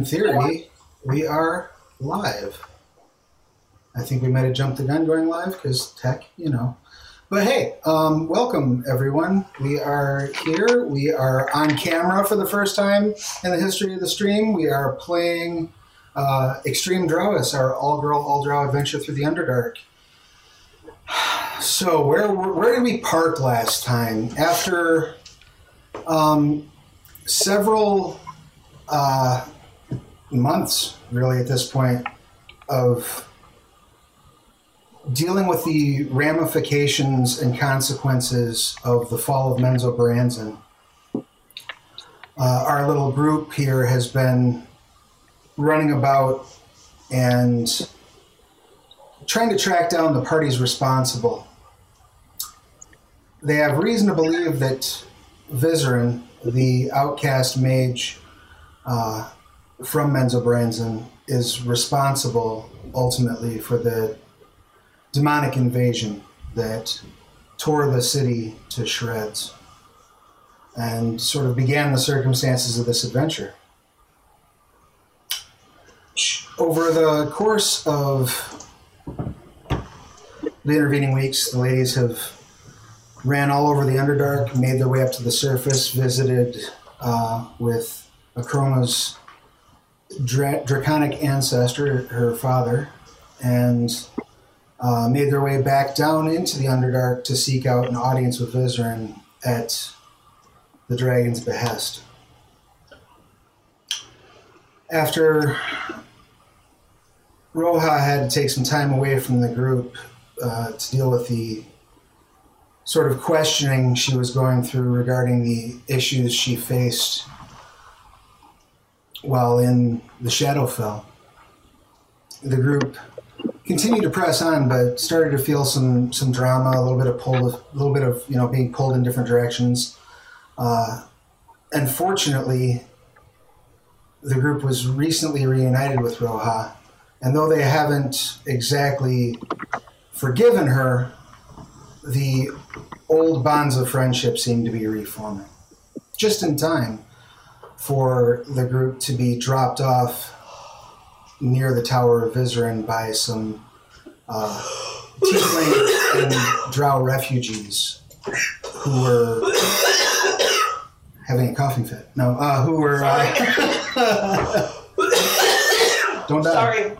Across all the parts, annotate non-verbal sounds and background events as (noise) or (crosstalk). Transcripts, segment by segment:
In theory, we are live. I think we might have jumped the gun going live because tech, you know. But hey, um, welcome everyone. We are here. We are on camera for the first time in the history of the stream. We are playing uh, Extreme Drowess, our all-girl, all-drow adventure through the Underdark. So where where did we park last time? After um, several uh, months, really, at this point, of dealing with the ramifications and consequences of the fall of Menzoberranzan. Uh, our little group here has been running about and trying to track down the parties responsible. They have reason to believe that Vizeran, the outcast mage uh, from Menzoberranzan, is responsible ultimately for the demonic invasion that tore the city to shreds and sort of began the circumstances of this adventure. Over the course of the intervening weeks, the ladies have ran all over the Underdark, made their way up to the surface, visited uh, with Akroma's dra- draconic ancestor, her father, and uh, made their way back down into the Underdark to seek out an audience with Vizeran at the dragon's behest. After Roja had to take some time away from the group uh, to deal with the sort of questioning she was going through regarding the issues she faced while in the Shadowfell. The group continued to press on, but started to feel some some drama, a little bit of pull, a little bit of you know being pulled in different directions. Uh, unfortunately, the group was recently reunited with Roja, and though they haven't exactly forgiven her, the old bonds of friendship seem to be reforming. Just in time for the group to be dropped off near the Tower of Vizeran by some uh, Tiefling and Drow refugees who were having a coughing fit. No, uh, who were. Uh, (coughs) don't die. Sorry.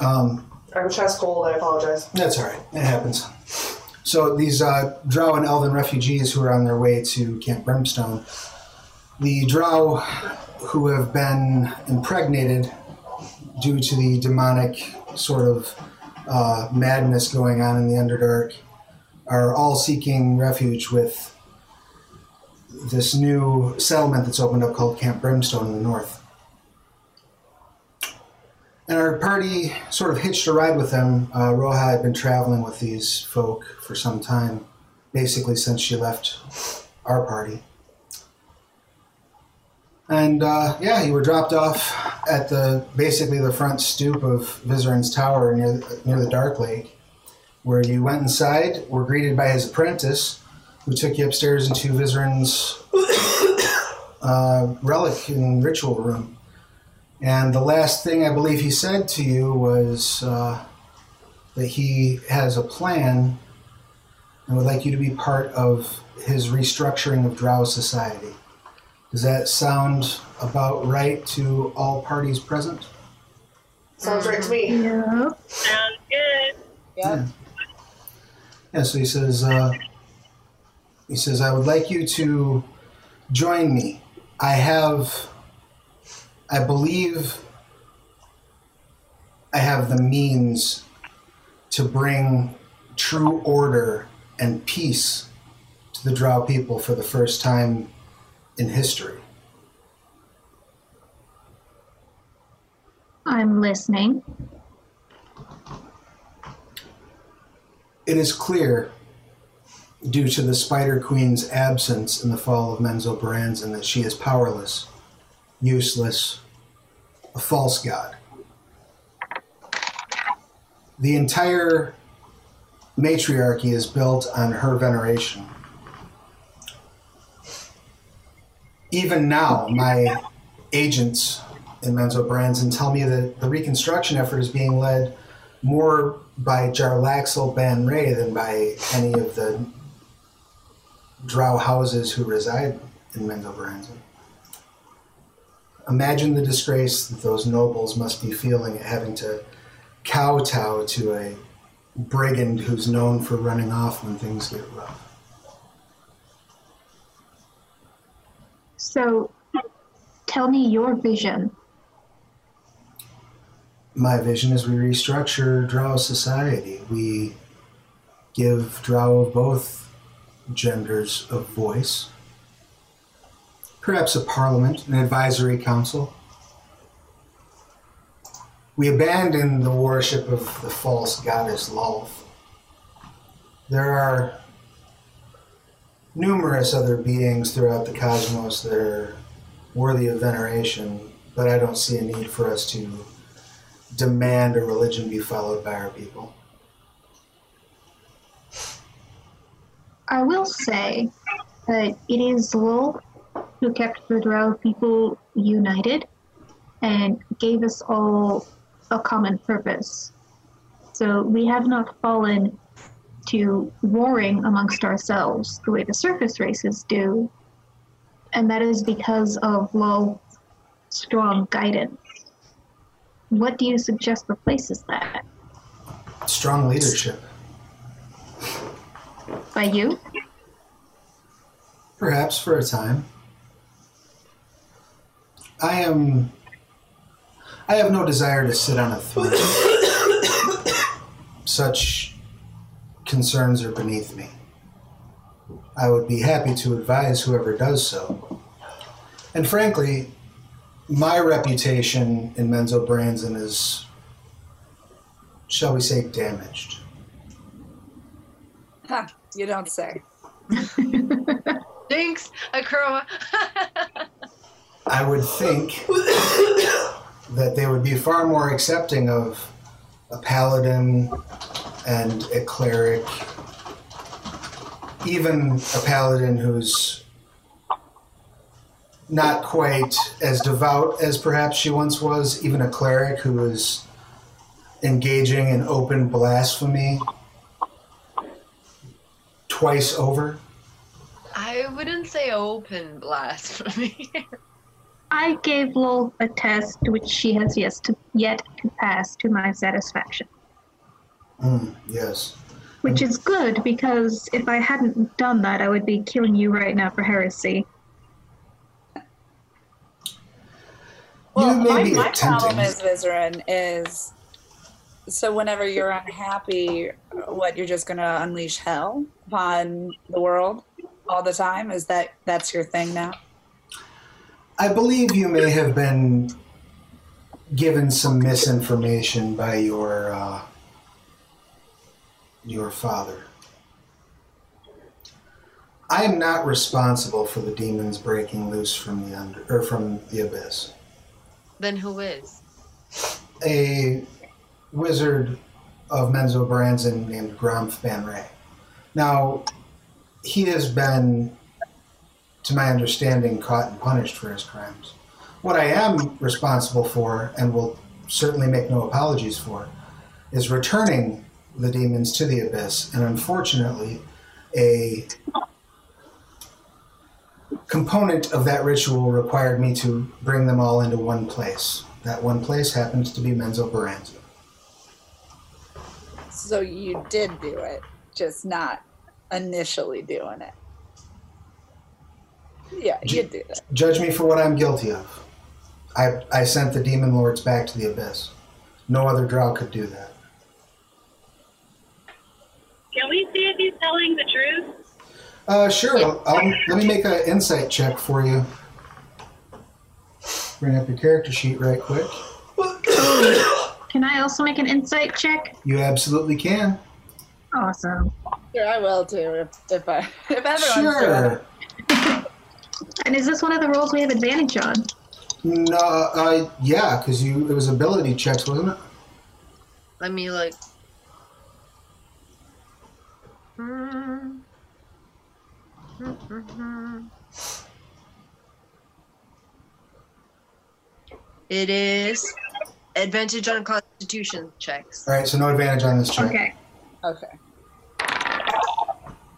Um, I have a chest cold. I apologize. That's all right. It happens. So these uh, Drow and Elven refugees who are on their way to Camp Brimstone, the Drow who have been impregnated due to the demonic sort of uh, madness going on in the Underdark, are all seeking refuge with this new settlement that's opened up called Camp Brimstone in the north. And our party sort of hitched a ride with them. Uh, had been traveling with these folk for some time, basically since she left our party. And uh, yeah, you were dropped off at the basically the front stoop of Vizeran's tower near near the Dark Lake, where you went inside, were greeted by his apprentice, who took you upstairs into Vizeran's (coughs) uh, relic and ritual room. And the last thing I believe he said to you was uh, that he has a plan and would like you to be part of his restructuring of Drow society. Does that sound about right to all parties present? Sounds right to me. Yeah. Sounds good. Yeah. Yeah. So he says, uh, he says, I would like you to join me. I have, I believe, I have the means to bring true order and peace to the Drow people for the first time in history. I'm listening. It is clear, due to the Spider Queen's absence in the fall of Menzoberranzan, that she is powerless, useless, a false god. The entire matriarchy is built on her veneration. Even now, my agents in Menzoberranzan tell me that the reconstruction effort is being led more by Jarlaxle Baenre than by any of the drow houses who reside in Menzoberranzan. Imagine the disgrace that those nobles must be feeling at having to kowtow to a brigand who's known for running off when things get rough. So, tell me your vision. My vision is we restructure Drow society. We give Drow of both genders a voice. Perhaps a parliament, an advisory council. We abandon the worship of the false goddess Lolth. There are numerous other beings throughout the cosmos that are worthy of veneration, but I don't see a need for us to demand a religion be followed by our people. I will say that it is Lolth who kept the Drow people united and gave us all a common purpose. So we have not fallen to warring amongst ourselves the way the surface races do, and that is because of low, strong guidance. What do you suggest replaces that? Strong leadership. By you? Perhaps for a time. I am. I have no desire to sit on a throne. (coughs) Such concerns are beneath me. I would be happy to advise whoever does so. And frankly, my reputation in Menzoberranzan is, shall we say, damaged. Huh, you don't say. (laughs) Thanks, Akroma. I would think that they would be far more accepting of a paladin and a cleric, even a paladin who's not quite as devout as perhaps she once was, even a cleric who is engaging in open blasphemy twice over. I wouldn't say open blasphemy. (laughs) I gave Lolth a test which she has yet to, yet to pass to my satisfaction. Mm, yes. Which is good because if I hadn't done that, I would be killing you right now for heresy. Well, my, be my problem attempting. is, Vizeran, is so whenever you're unhappy, what you're just going to unleash hell upon the world all the time? Is that that's your thing now? I believe you may have been given some misinformation by your uh, your father. I am not responsible for the demons breaking loose from the under or from the abyss. then who is? A wizard of Menzoberranzan named Gromph Baenre. Now, he has been, to my understanding, caught and punished for his crimes. What I am responsible for, and will certainly make no apologies for, is returning the demons to the abyss. And unfortunately, a component of that ritual required me to bring them all into one place. That one place happens to be Menzoberranzan. So you did do it, just not initially doing it. Yeah, you did it. Judge me for what I'm guilty of. I, I sent the demon lords back to the abyss. No other drow could do that. Can we see if he's telling the truth? Uh, sure. I'll, I'll- let me make an insight check for you. Bring up your character sheet right quick. Can I also make an insight check? You absolutely can. Awesome. Sure, I will too. If, if I if everyone's doing it. Sure. (laughs) And is this one of the rolls we have advantage on? No, uh, yeah, because you it was ability checks, wasn't it? Let me like. It is advantage on constitution checks. All right, so no advantage on this check. Okay. Okay.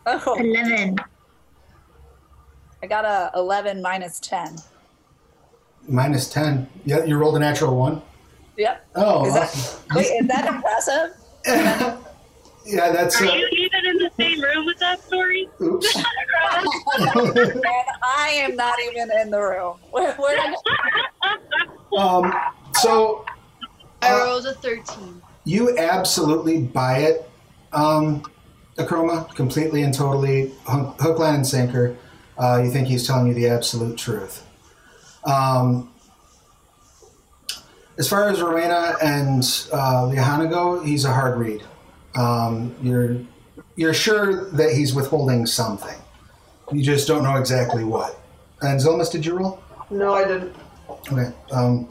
Oh, 11. I got a 11 minus 10. Minus 10. Yeah, you rolled a natural one. Yep. Oh, Is that, wait, is that impressive? (laughs) yeah, that's. Are Uh, you even in the same room with that story? (laughs) oops. (laughs) and I am not even in the room. (laughs) Where, where, Um, so I Uh, rolled a 13. you absolutely buy it, um, Akroma, completely and totally, hook, hook, line, and sinker. Uh, you think he's telling you the absolute truth. Um, as far as Rauvaena and uh, Liahana go, he's a hard read. Um, you're you're sure that he's withholding something. You just don't know exactly what. And Xilmys, did you roll? No, I didn't. Okay. Um,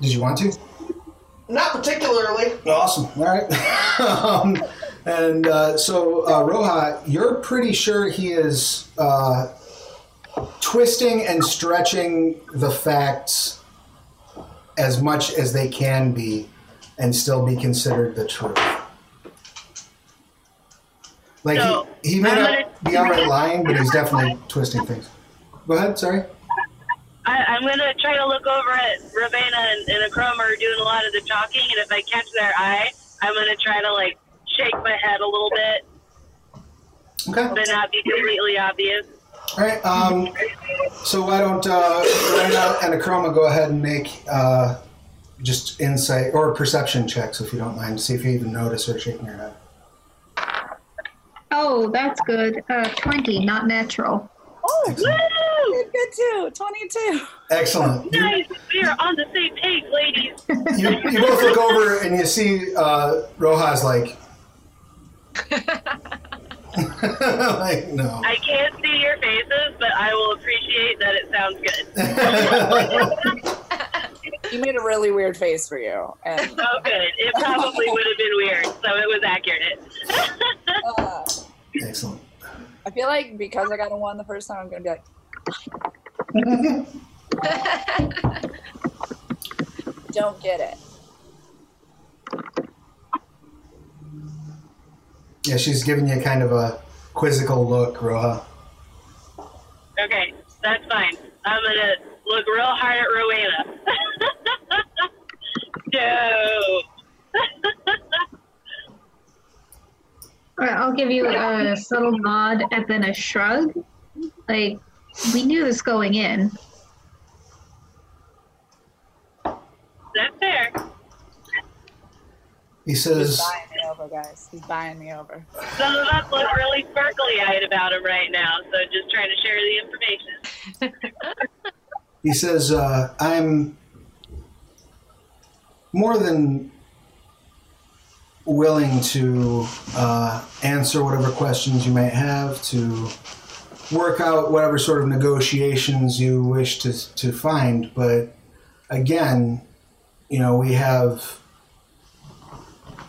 did you want to? Not particularly. Awesome. All right. (laughs) um, and uh, so, uh, Roja, you're pretty sure he is uh, twisting and stretching the facts as much as they can be and still be considered the truth. Like, So, he, he may not be outright lying, but he's definitely twisting things. Go ahead, sorry. I, I'm going to try to look over at Rauvaena and, and Akroma doing a lot of the talking, and if I catch their eye, I'm going to try to, like, shake my head a little bit, Okay. but not be completely obvious. All right. Um, so why don't uh, Rena and Akroma go ahead and make uh, just insight or perception checks, if you don't mind, to see if you even notice her shaking her head. Oh, that's good. Uh, 20, not natural. oh, Excellent. woo! Good too. 22. Excellent. You, Guys, we are on the same page, ladies. you, you both look over and you see uh, Roja's like, (laughs) like no. I can't see your faces, but I will appreciate that it sounds good. (laughs) You made a really weird face for you. And (laughs) Oh, good. It probably (laughs) would have been weird, so it was accurate. uh, Excellent. I feel like because I got a one the first time, I'm going to be like, (laughs) don't get it. Yeah, she's giving you kind of a quizzical look, Roja. Okay, that's fine. I'm gonna look real hard at Rauvaena. (laughs) no. All right, I'll give you a subtle nod and then a shrug. Like, we knew this going in. That's fair. He says. He's says, buying me over, guys. He's buying me over. Some of us look really sparkly eyed about him right now, so just trying to share the information. (laughs) he says, uh, I'm more than willing to uh, answer whatever questions you might have, to work out whatever sort of negotiations you wish to, to find. But again, you know, we have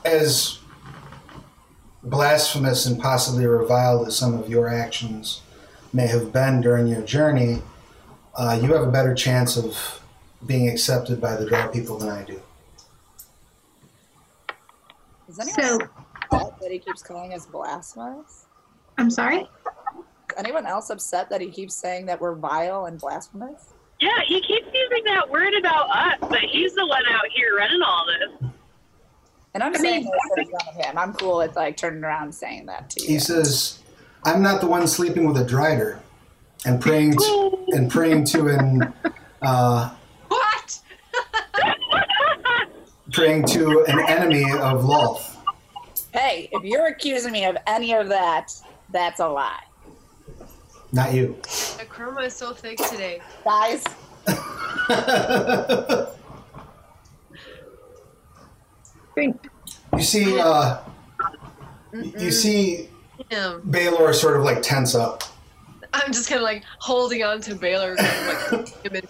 as blasphemous and possibly reviled as some of your actions may have been during your journey, uh, you have a better chance of being accepted by the Drow people than I do. Is anyone So, upset that he keeps calling us blasphemous? I'm sorry? Anyone else upset that he keeps saying that we're vile and blasphemous? Yeah, he keeps using that word about us, but he's the one out here running all this. And I'm I saying mean- this in front of him. I'm cool with like turning around and saying that to you. He says, "I'm not the one sleeping with a drider and praying to, and praying to an uh, What? (laughs) praying to an enemy of Lolth." hey, if you're accusing me of any of that, that's a lie. Not you. The chroma is so thick today. Guys, you see, uh, you see Damn. Baylor sort of like tense up. I'm just kind of like holding on to Baylor, kind of like.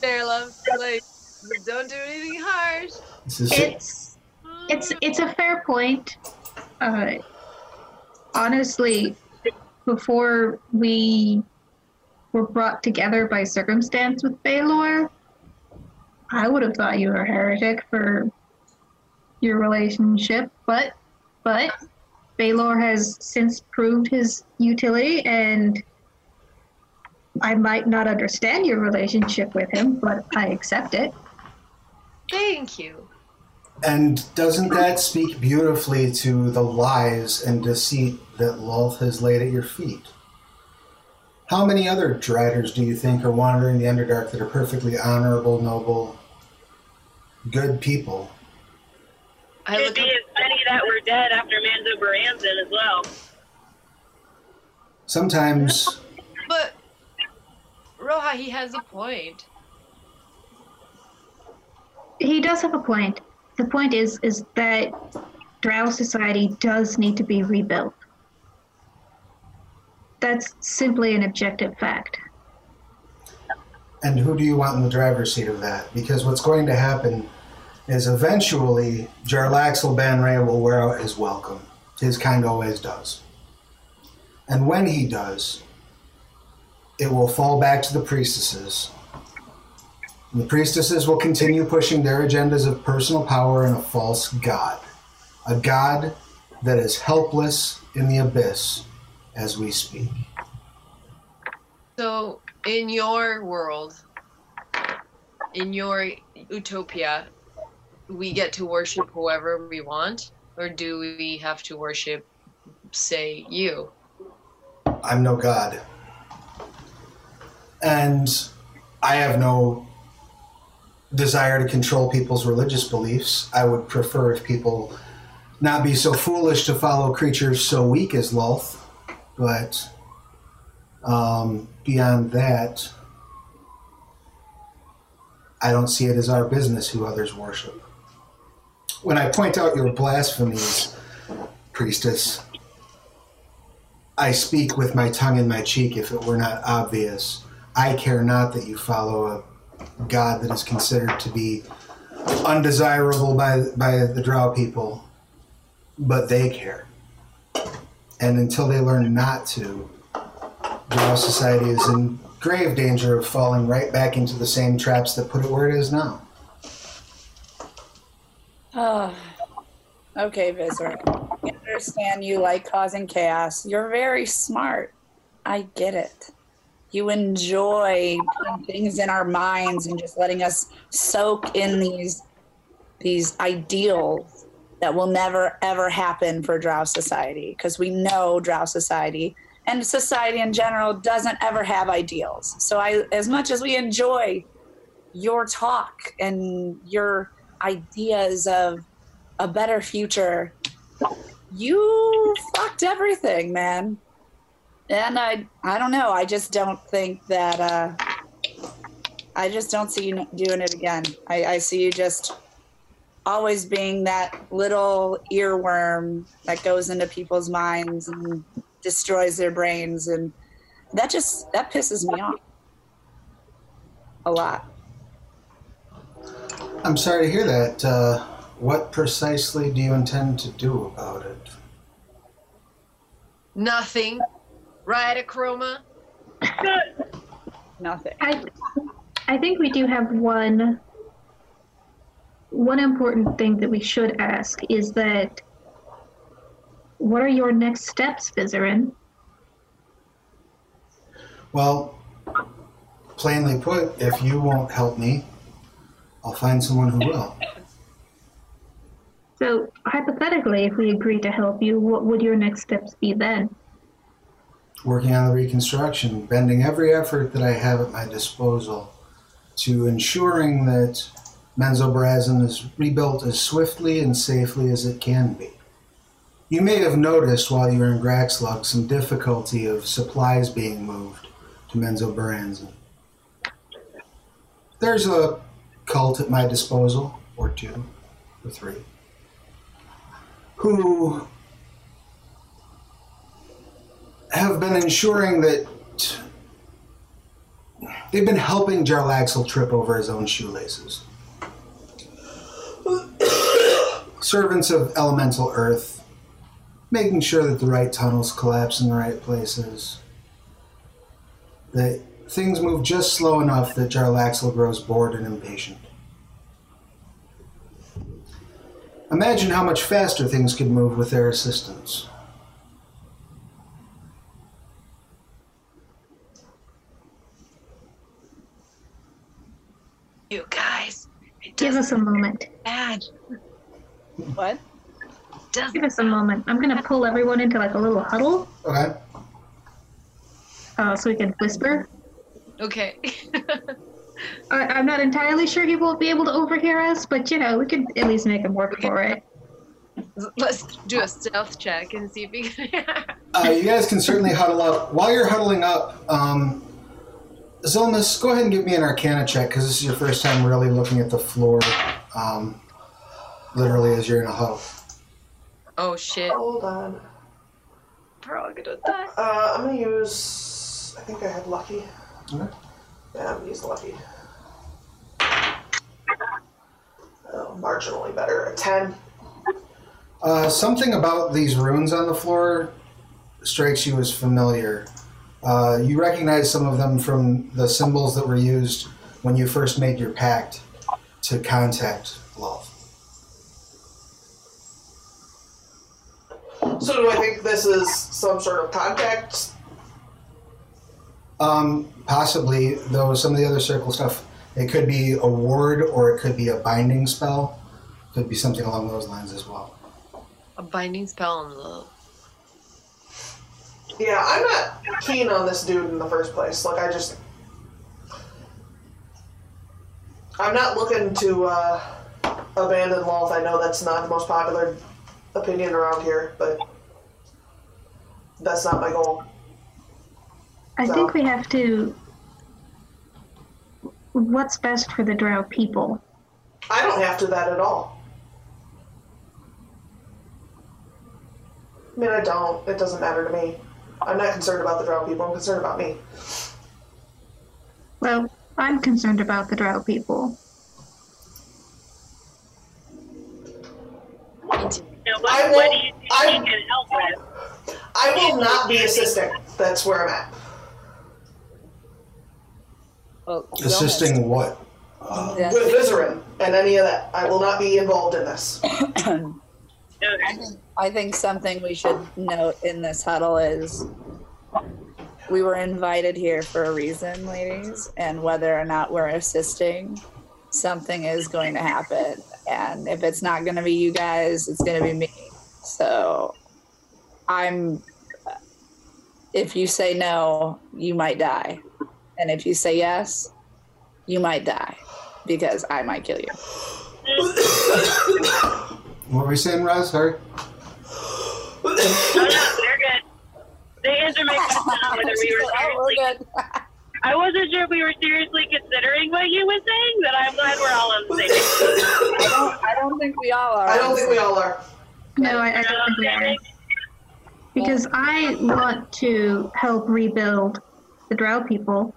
There, love. Like, don't do anything harsh. It's it's it's a fair point. Uh, honestly, before we were brought together by circumstance with Baylor, I would have thought you were a heretic for your relationship, but but Baylor has since proved his utility, and I might not understand your relationship with him, but I accept it. Thank you. And doesn't that speak beautifully to the lies and deceit that Lolth has laid at your feet? How many other Driders do you think are wandering the Underdark that are perfectly honorable, noble, good people? I Could look be up, as many that were dead after Menzoberranzan as well. Sometimes but Roja, he has a point. He does have a point. The point is is that Drow society does need to be rebuilt. That's simply an objective fact. And who do you want in the driver's seat of that? Because what's going to happen is eventually Jarlaxle Baenre will wear out his welcome. His kind always does. And when he does, it will fall back to the priestesses. And the priestesses will continue pushing their agendas of personal power and a false god. A god that is helpless in the abyss as we speak. So, in your world, in your utopia, we get to worship whoever we want, or do we have to worship, say, you? I'm no god. And I have no desire to control people's religious beliefs. I would prefer if people not be so foolish to follow creatures so weak as Lolth. But um, beyond that, I don't see it as our business who others worship. When I point out your blasphemies, priestess, I speak with my tongue in my cheek if it were not obvious. I care not that you follow a God that is considered to be undesirable by, by the Drow people, but they care. And until they learn not to, Drow society is in grave danger of falling right back into the same traps that put it where it is now. Oh, okay, Visser. I understand you like causing chaos. You're very smart. I get it. You enjoy putting things in our minds and just letting us soak in these these ideals that will never ever happen for Drow society because we know Drow society and society in general doesn't ever have ideals. So I as much as we enjoy your talk and your ideas of a better future, you fucked everything, man. And I, I don't know. I just don't think that. Uh, I just don't see you doing it again. I, I see you just always being that little earworm that goes into people's minds and destroys their brains, and that just that pisses me off a lot. I'm sorry to hear that. Uh, what precisely do you intend to do about it? Nothing. Right, Akroma? Nothing. I, I think we do have one. One important thing that we should ask is that what are your next steps, Vizeran? Well, plainly put, if you won't help me, I'll find someone who will. So, hypothetically, if we agree to help you, what would your next steps be then? Working on the reconstruction, bending every effort that I have at my disposal to ensuring that Menzoberranzan is rebuilt as swiftly and safely as it can be. You may have noticed while you were in Graxlug some difficulty of supplies being moved to Menzoberranzan. There's a cult at my disposal, or two, or three, who have been ensuring that they've been helping Jarlaxle trip over his own shoelaces. Servants of elemental earth, making sure that the right tunnels collapse in the right places, that things move just slow enough that Jarlaxle grows bored and impatient. Imagine how much faster things could move with their assistance. You guys, Give us a moment. bad. What? Doesn't Give us a moment. I'm gonna pull everyone into like a little huddle, Okay. uh, so we can whisper. Okay. (laughs) I, I'm not entirely sure he won't be able to overhear us, but you know, we could at least make him work for it. Let's do a stealth check and see if we can. Uh, you guys can certainly huddle up. While you're huddling up, um, Xilmys, go ahead and give me an Arcana check because this is your first time really looking at the floor, um, literally as you're in a huddle. oh shit. Hold on. We're all gonna die. Uh, I'm gonna use. I think I had lucky. Okay. Yeah, use lucky. Oh, marginally better. A 10. Uh, something about these runes on the floor strikes you as familiar. Uh, you recognize some of them from the symbols that were used when you first made your pact to contact Lolth. So do I think this is some sort of contact? Um, possibly, though, some of the other circle stuff, it could be a ward or it could be a binding spell. Could be something along those lines as well. A binding spell on the. Yeah, I'm not keen on this dude in the first place. Like, I just. I'm not looking to uh, abandon Lolth. I know that's not the most popular opinion around here, but that's not my goal. I So- think we have to. What's best for the Drow people? I don't have to that at all. I mean, I don't. It doesn't matter to me. I'm not concerned about the Drow people. I'm concerned about me. Well, I'm concerned about the Drow people. Now, what, I what will- do you think I- he can help with? I will not be assisting. That's where I'm at. Oh, well, Assisting what? Yeah. With Vizeran and any of that. I will not be involved in this. (coughs) I think, I think something we should note in this huddle is we were invited here for a reason, ladies, and whether or not we're assisting, something is going to happen. And if it's not going to be you guys, it's going to be me. So I'm, if you say no, you might die. And if you say yes, you might die because I might kill you. What were we saying, Roz? Sorry. Oh, no, they're good. The answer makes sense now whether we were (laughs) Oh, we're seriously. good. I wasn't sure if we were seriously considering what you were saying, but I'm glad we're all on the same. I don't, I don't think we all are. I don't think we all are. No, I, I don't think we are. Because I want to help rebuild the Drow people.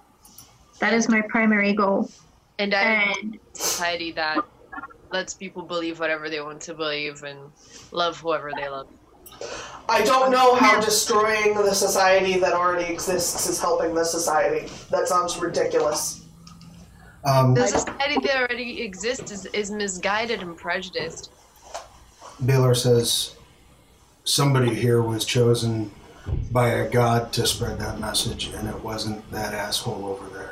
That is my primary goal. And I And society that lets people believe whatever they want to believe and love whoever they love. I don't know how destroying the society that already exists is helping the society. That sounds ridiculous. Um, The society that already exists is, is misguided and prejudiced. Baylor says somebody here was chosen by a god to spread that message, and it wasn't that asshole over there.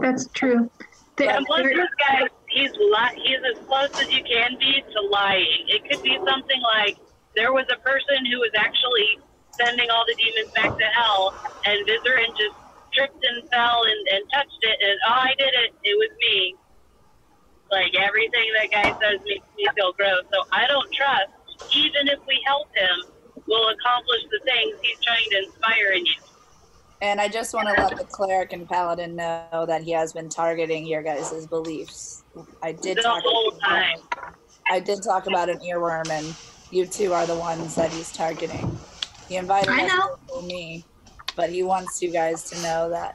That's true. The- And plus, this guy, he's li- he's as close as you can be to lying. It could be something like there was a person who was actually sending all the demons back to hell, and Vizeran just tripped and fell and, and touched it, and oh, I did it. It was me. Like everything that guy says makes me feel gross. So I don't trust, even if we help him, we'll accomplish the things he's trying to inspire in you. And I just want to let the cleric and paladin know that he has been targeting your guys' beliefs. I did The talk. whole time. I did talk about an earworm, and you two are the ones that he's targeting. He invited I know. me, but he wants you guys to know that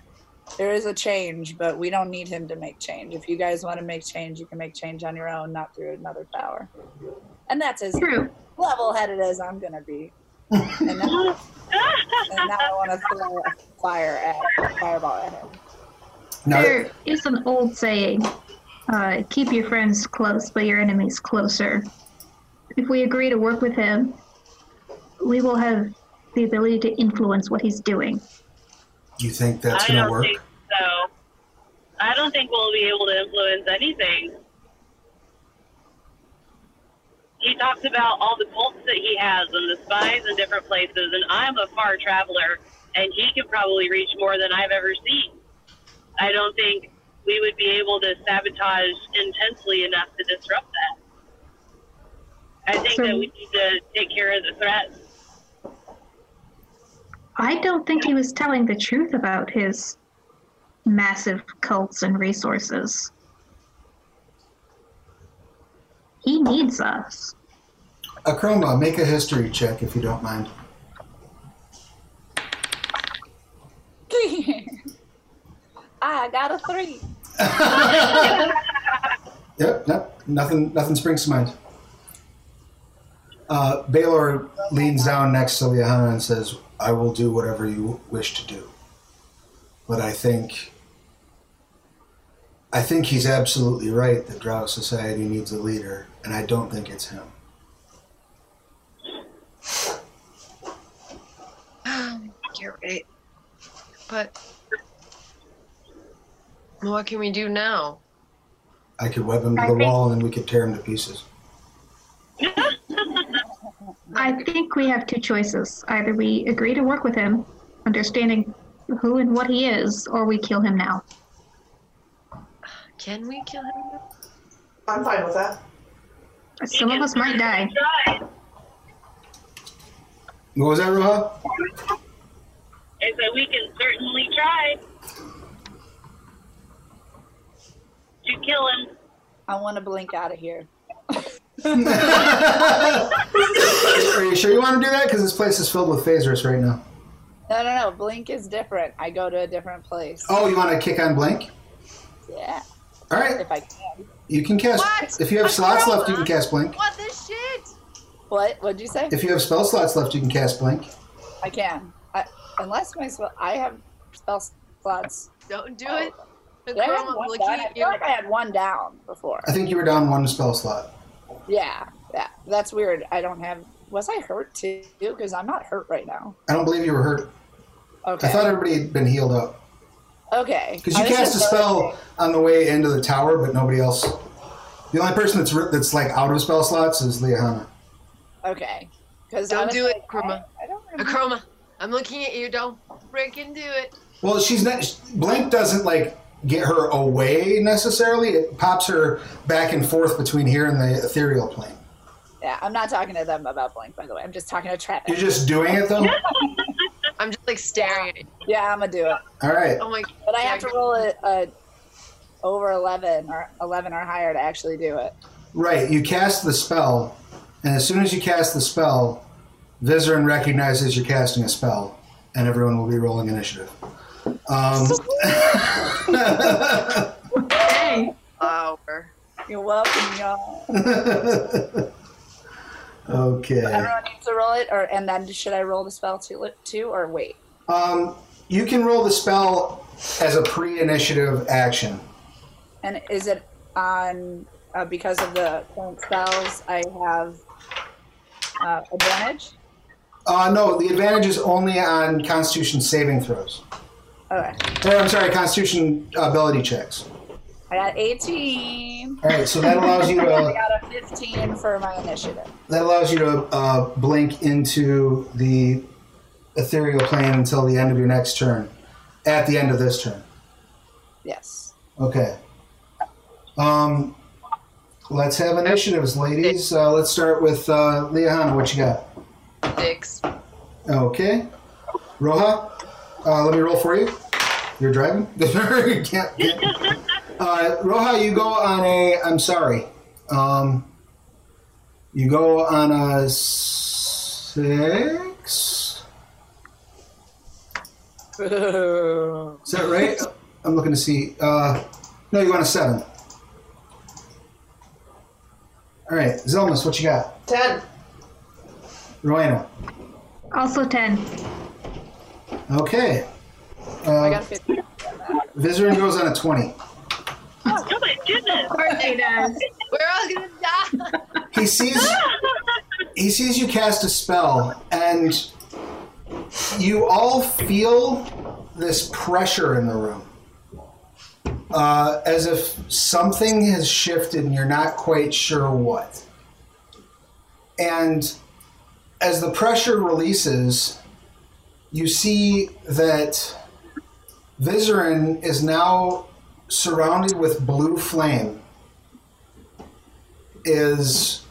there is a change, but we don't need him to make change. If you guys want to make change, you can make change on your own, not through another power. And that's as True. level-headed as I'm gonna be. (laughs) And now, I want to throw a fire at fireball at him. Now, There is an old saying uh, keep your friends close, but your enemies closer. If we agree to work with him, we will have the ability to influence what he's doing. You think that's going to don't work? think so. I don't think we'll be able to influence anything. He talks about all the cults that he has and the spies in different places, and I'm a far traveler, and he can probably reach more than I've ever seen. I don't think we would be able to sabotage intensely enough to disrupt that. I think So- that we need to take care of the threat. I don't think he was telling the truth about his massive cults and resources. He needs us. Akroma, make a history check if you don't mind. (laughs) I got a three. (laughs) Yep, yep. nothing, nothing springs to mind. Uh, Baylor leans down next to Liahana and says, I will do whatever you wish to do. But I think, I think he's absolutely right that Drow Society needs a leader, and I don't think it's him. You're right. But what can we do now? I could web him to I the think- wall and then we could tear him to pieces. (laughs) I think we have two choices. Either we agree to work with him, understanding who and what he is, or we kill him now. Can we kill him? I'm fine with that. Some of us might die. What was that, Roha? I said we can certainly try to kill him. I want to blink out of here. Are you sure you want to do that? Because this place is filled with phasers right now. No, no, no. Blink is different. I go to a different place. Oh, you want to kick on Blink? Yeah, All right, if I can. you can cast. What? If you have A slots left, you can cast Blink. What the shit? What? What'd you say? If you have spell slots left, you can cast Blink. I can. I, unless my spell, I have spell slots. Don't do oh. it. Did I have one down? I feel like I had one down before. I think you were down one spell slot. Yeah, yeah. That's weird. I don't have. Was I hurt too? Because I'm not hurt right now. I don't believe you were hurt. Okay. I thought everybody had been healed up. okay. Because you was cast a just spell on the way into the tower, but nobody else. The only person that's that's like out of spell slots is Liahana. Okay. Because Don't do it, Chroma. I, I don't A remember. Chroma, I'm looking at you. Don't freaking do it. Well, she's not. Blink doesn't like get her away necessarily. It pops her back and forth between here and the ethereal plane. Yeah, I'm not talking to them about Blink, by the way. I'm just talking to Trevor. You're just doing it though. (laughs) I'm just like staring at you. Yeah, I'm gonna do it. All right. Oh my God. But I have to roll a, a uh, over 11 or 11 or higher to actually do it. Right. You cast the spell, and as soon as you cast the spell, Vizeran recognizes you're casting a spell, and everyone will be rolling initiative. Um, flower. You're welcome, y'all. (laughs) okay. Everyone needs to roll it, or and then should I roll the spell too, too or wait? Um, you can roll the spell as a pre-initiative action. And is it on uh, because of the current spells? I have uh, advantage. Uh, no, the advantage is only on Constitution saving throws. Okay, Or I'm sorry, Constitution ability checks. I got 18. All right, so that allows you (laughs) to. I got a 15 for my initiative. that allows you to uh, blink into the ethereal plane until the end of your next turn. At the end of this turn. Yes. Okay. Um, let's have initiatives, ladies. Uh, let's start with uh, Liahana. What you got? Six. Okay. Roja, uh, let me roll for you. You're driving? (laughs) you can't. can't. Uh, Roha, you go on a. I'm sorry. Um, you go on a six. Is that right? I'm looking to see. Uh, no, you go on a seven. All right, Xilmys, what you got? 10. Rauvaena. Also 10. Okay. I Uh, got a 15. Vizeran goes on a 20. Oh my goodness! Of course he does. We're all gonna die. He sees he sees you cast a spell, and you all feel this pressure in the room, uh, as if something has shifted, and you're not quite sure what. And as the pressure releases, you see that Vizeran is now surrounded with blue flame. Is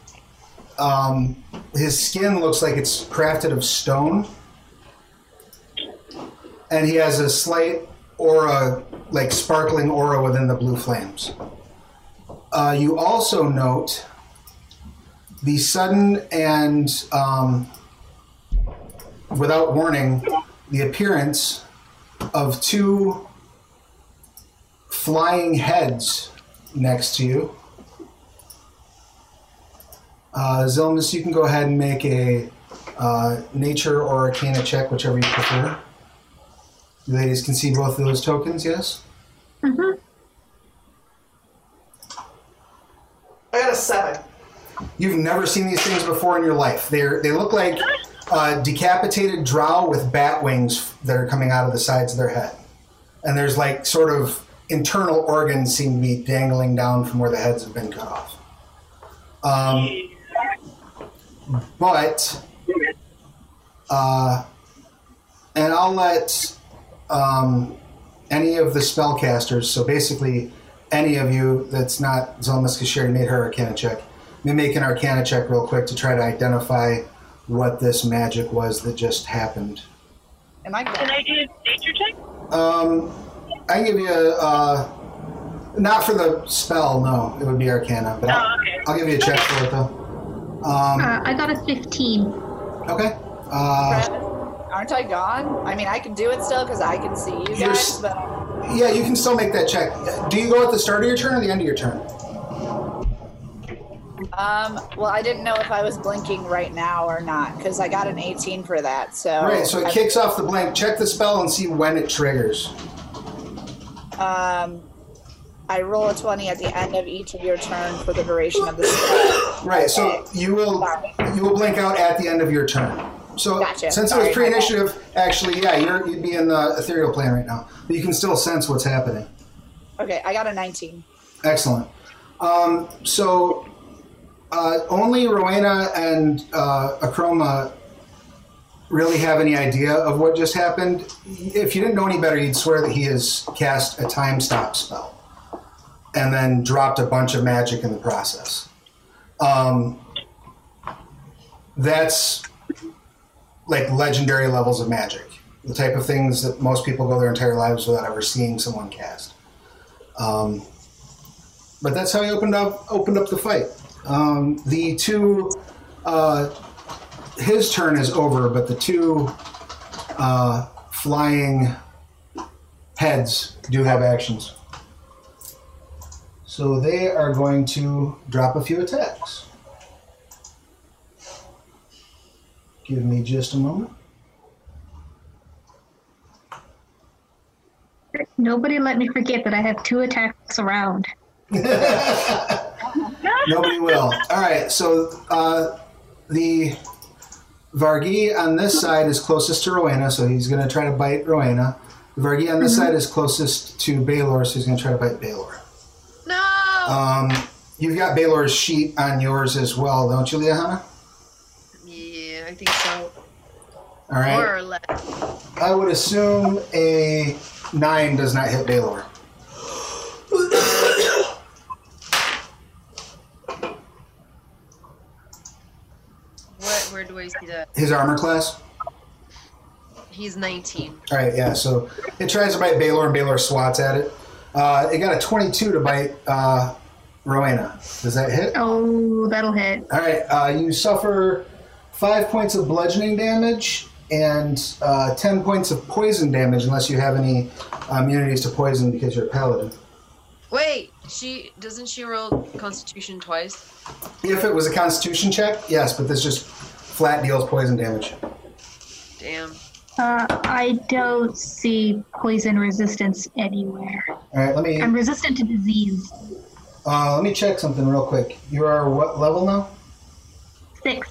um, his skin looks like it's crafted of stone, and he has a slight aura, like sparkling aura within the blue flames. Uh, you also note the sudden and um, without warning, the appearance of two flying heads next to you. Uh, Xilmys, you can go ahead and make a uh, nature or arcana check, whichever you prefer. You ladies can see both of those tokens, yes? Mm-hmm. I got a seven. You've never seen these things before in your life. They're they look like decapitated drow with bat wings that are coming out of the sides of their head, and there's like sort of internal organs seem to be dangling down from where the heads have been cut off. Um, but, uh, and I'll let um, any of the spellcasters. So basically, any of you that's not Xilmys because she already made her Arcana check. Let me make an Arcana check real quick to try to identify what this magic was that just happened. Am I Can I do a nature check? Um, I can give you a, uh, not for the spell, no, it would be Arcana, but I'll, Oh, okay. I'll give you a check for it though. Um, Uh, I got a 15. okay. Uh, aren't I gone? I mean, I can do it still because I can see you guys, but yeah, you can still make that check. Do you go at the start of your turn or the end of your turn? Um, well, I didn't know if I was blinking right now or not because I got an 18 for that. So Right, so it I- kicks off the blank. Check the spell and see when it triggers. Um, I roll a 20 at the end of each of your turn for the duration of the spell. Right, so you will Sorry. you will blink out at the end of your turn. So Gotcha. since it was pre-initiative, actually, yeah, you're, you'd be in the ethereal plane right now, but you can still sense what's happening. Okay, I got a 19. Excellent. Um, so uh, only Rauvaena and uh, Akroma really have any idea of what just happened. If you didn't know any better, you'd swear that he has cast a time stop spell and then dropped a bunch of magic in the process. Um, that's like legendary levels of magic, the type of things that most people go their entire lives without ever seeing someone cast. Um, but that's how he opened up opened up the fight. Um, the two, uh, his turn is over, but the two uh, flying heads do have actions. So they are going to drop a few attacks. Give me just a moment. Nobody let me forget that I have two attacks around. (laughs) Nobody will. All right, so uh, the Vargouille on this side is closest to Rauvaena, so he's going to try to bite Rauvaena. The Vargouille on this side is closest to Baylor, so he's going to try to bite Baylor. No. Um, you've got Baylor's sheet on yours as well, don't you, Liahana? yeah, I think so. All right. More or less. I would assume a nine does not hit Baylor. (gasps) (laughs) What? Where do I see that? His armor class. He's 19. All right, yeah. So it tries to bite Baylor, and Baylor swats at it. Uh, it got a 22 to bite uh, Rauvaena. Does that hit? Oh, that'll hit. All right, uh, you suffer five points of bludgeoning damage and uh, 10 points of poison damage unless you have any uh, immunities to poison because you're a paladin. Wait, she doesn't she roll Constitution twice? If it was a constitution check, yes, but this just flat deals poison damage. Damn. Uh, I don't see poison resistance anywhere. All right, let me. I'm resistant to disease. Uh, let me check something real quick. You are what level now? Six.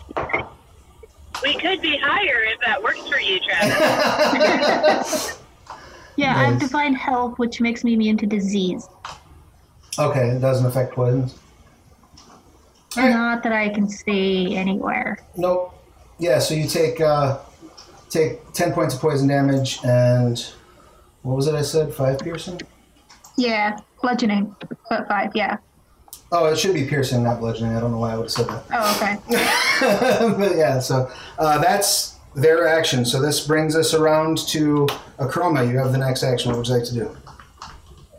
We could be higher if that works for you, Travis. (laughs) Yeah, I have Nice. divine health, which makes me immune to disease. Okay, it doesn't affect poisons. All right. Not that I can see anywhere. Nope. Yeah, so you take uh, take ten points of poison damage and what was it I said? Five piercing? Yeah, bludgeoning. But five, yeah. Oh, it should be piercing, not bludgeoning. I don't know why I would have said that. Oh, okay. (laughs) but yeah, so uh, that's their action. So this brings us around to Akroma. You have the next action. What would you like to do?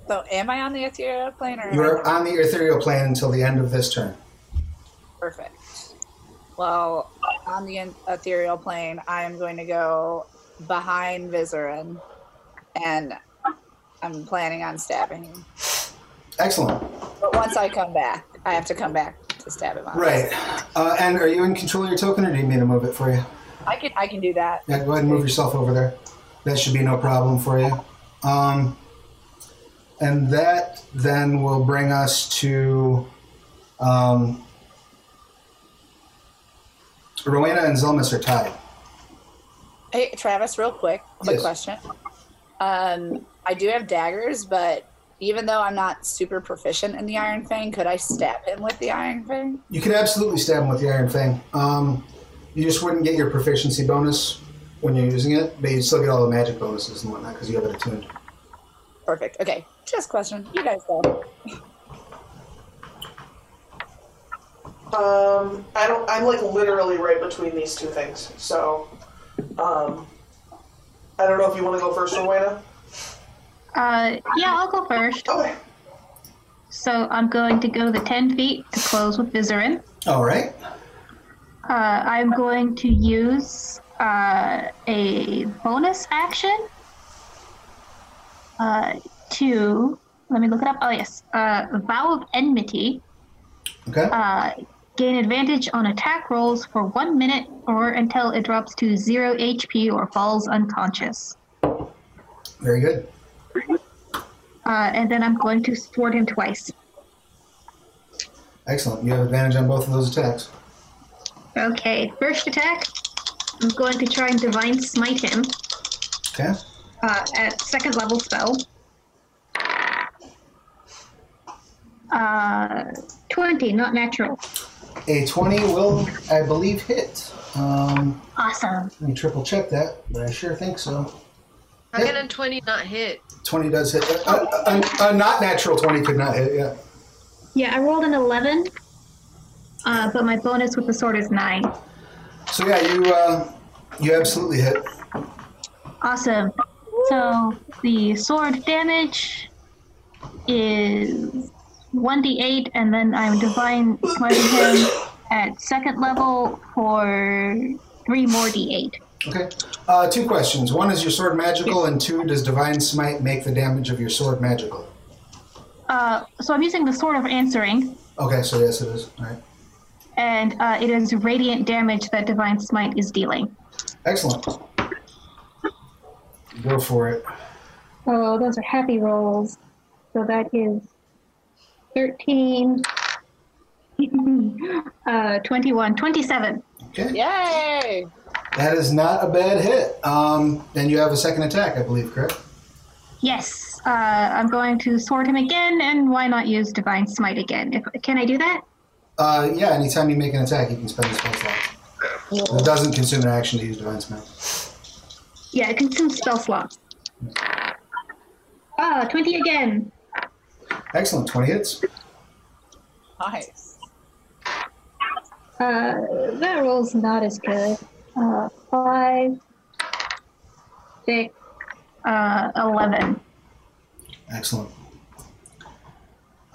So, am I on the ethereal plane or? You're on the ethereal plane until the end of this turn. Perfect. Well, on the ethereal plane, I am going to go behind Vizeran, and I'm planning on stabbing him. Excellent. But once I come back, I have to come back to stab him. Right. Uh, and are you in control of your token, or do you need me to move it for you? I can I can do that. Yeah, go ahead and move yourself over there. That should be no problem for you. Um, and that then will bring us to um, Rauvaena and Xilmys are tied. Hey, Travis, real quick, quick Yes. question. Um, I do have daggers, but even though I'm not super proficient in the Iron Fang, could I stab him with the Iron Fang? You can absolutely stab him with the Iron Fang. Um, you just wouldn't get your proficiency bonus when you're using it, but you still get all the magic bonuses and whatnot because you have it attuned. Perfect. Okay, just question. You guys go. (laughs) Um, I don't. I'm like literally right between these two things. So, um, I don't know if you want to go first, Rauvaena. Uh, yeah, I'll go first. Okay. So I'm going to go the 10 feet to close with Vizeran. All right. Uh, I'm going to use uh, a bonus action uh, to, let me look it up. Oh, yes. Uh, Vow of Enmity. Okay. Uh, gain advantage on attack rolls for one minute or until it drops to zero HP or falls unconscious. Very good. Uh, and then I'm going to sword him twice. Excellent. You have advantage on both of those attacks. Okay, first attack. I'm going to try and divine smite him Okay. uh, at second level spell. Uh, 20, not natural. A 20 will, I believe, hit. Um, Awesome. let me triple check that, but I sure think so. How can a 20 not hit? 20 does hit. A, a, a, a not natural 20 could not hit, yeah. Yeah, I rolled an 11, uh, but my bonus with the sword is 9. So yeah, you uh, you absolutely hit. Awesome. So the sword damage is 1d8, and then I'm divine smiting him at second level for 3 more d8. Okay. Uh, two questions. One is your sword magical, and two, does divine smite make the damage of your sword magical? Uh, so I'm using the Sword of Answering, Okay, so yes, it is. All right. and uh, it is radiant damage that Divine Smite is dealing. Excellent. Go for it. Oh, those are happy rolls. So that is 13, (laughs) uh, 21, 27. Okay. Yay! That is not a bad hit. Um, and you have a second attack, I believe, correct? Yes, uh, I'm going to sword him again, and why not use Divine Smite again? If, can I do that? Uh, yeah, anytime you make an attack, you can spend a spell slot. It doesn't consume an action to use divine smite. Yeah, it consumes spell slots. Ah, 20 again. Excellent. 20 hits. Nice. Uh, that roll's not as good. Uh, 5, 6, uh, 11. Excellent.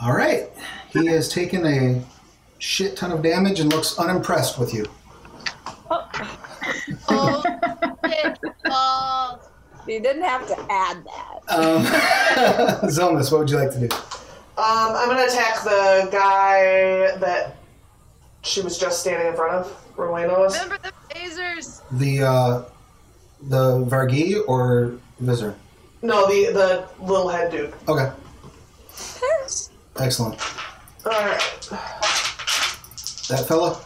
All right. He has taken a shit ton of damage and looks unimpressed with you. Oh, (laughs) shit. Oh, You didn't have to add that. Um, (laughs) Xilmys, what would you like to do? Um, I'm gonna attack the guy that she was just standing in front of. Rauvaena was. remember the phasers? The uh, the Vargouille or Visor? No, the the little head dude. Okay. (laughs) Excellent. Alright. That fella?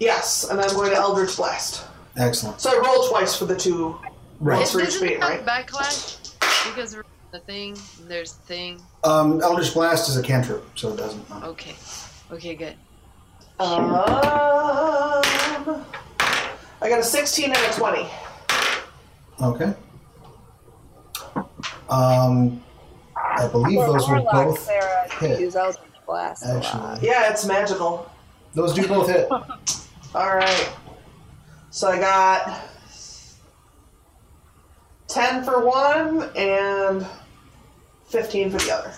Yes, and I'm going to Eldritch Blast. Excellent. So I roll twice for the two Right. rolls for each Doesn't speed, it have right? backlash? Because we're the thing, there's the thing. Um, Eldritch Blast is a cantrip, so it doesn't. uh, Okay. Okay, good. Um, I got a 16 and a 20. Okay. Um, I believe For those will Warlock, both Sarah, hit. use Eldritch Blast. Actually, Yeah, it's magical. those do both hit. (laughs) Alright. So I got 10 for one and 15 for the other.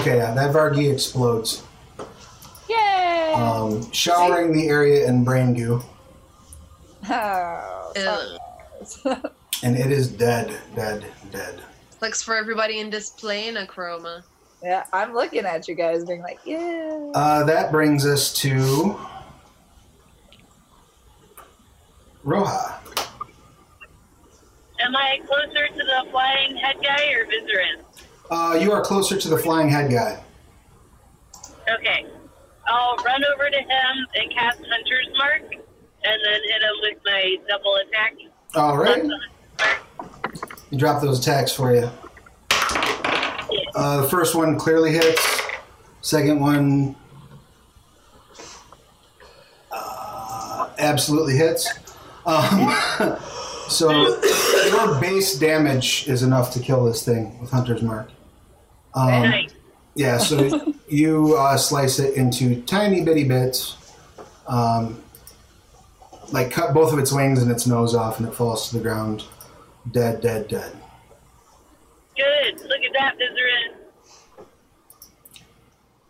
Okay, yeah, that Vargouille explodes, Yay! um, showering the area in brain goo, oh, Ugh. and it is dead, dead, dead. Looks for everybody in display in Akroma. yeah, I'm looking at you guys being like, yeah. Uh, that brings us to Roja. Am I closer to the flying head guy or Vizeran? Uh, you are closer to the flying head guy. Okay. I'll run over to him and cast Hunter's Mark, and then hit him with my double attack. All right, you drop those attacks for you. Uh, the first one clearly hits. Second one uh, absolutely hits. Um, (laughs) so your base damage is enough to kill this thing with Hunter's Mark. Um, Nice. yeah, so (laughs) you uh, slice it into tiny bitty bits, um, like cut both of its wings and its nose off, and it falls to the ground, dead, dead, dead. Good. Look at that, Vizeran.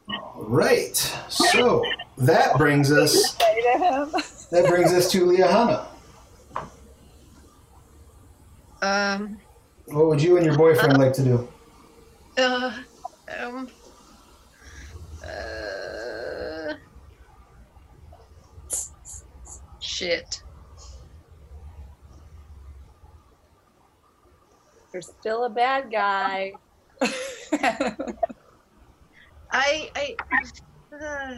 All right, so that brings us (laughs) Say to him. that brings us to Liahana. Um, What would you and your boyfriend like to do? uh, um, uh, shit. You're still a bad guy. (laughs) I, I, uh,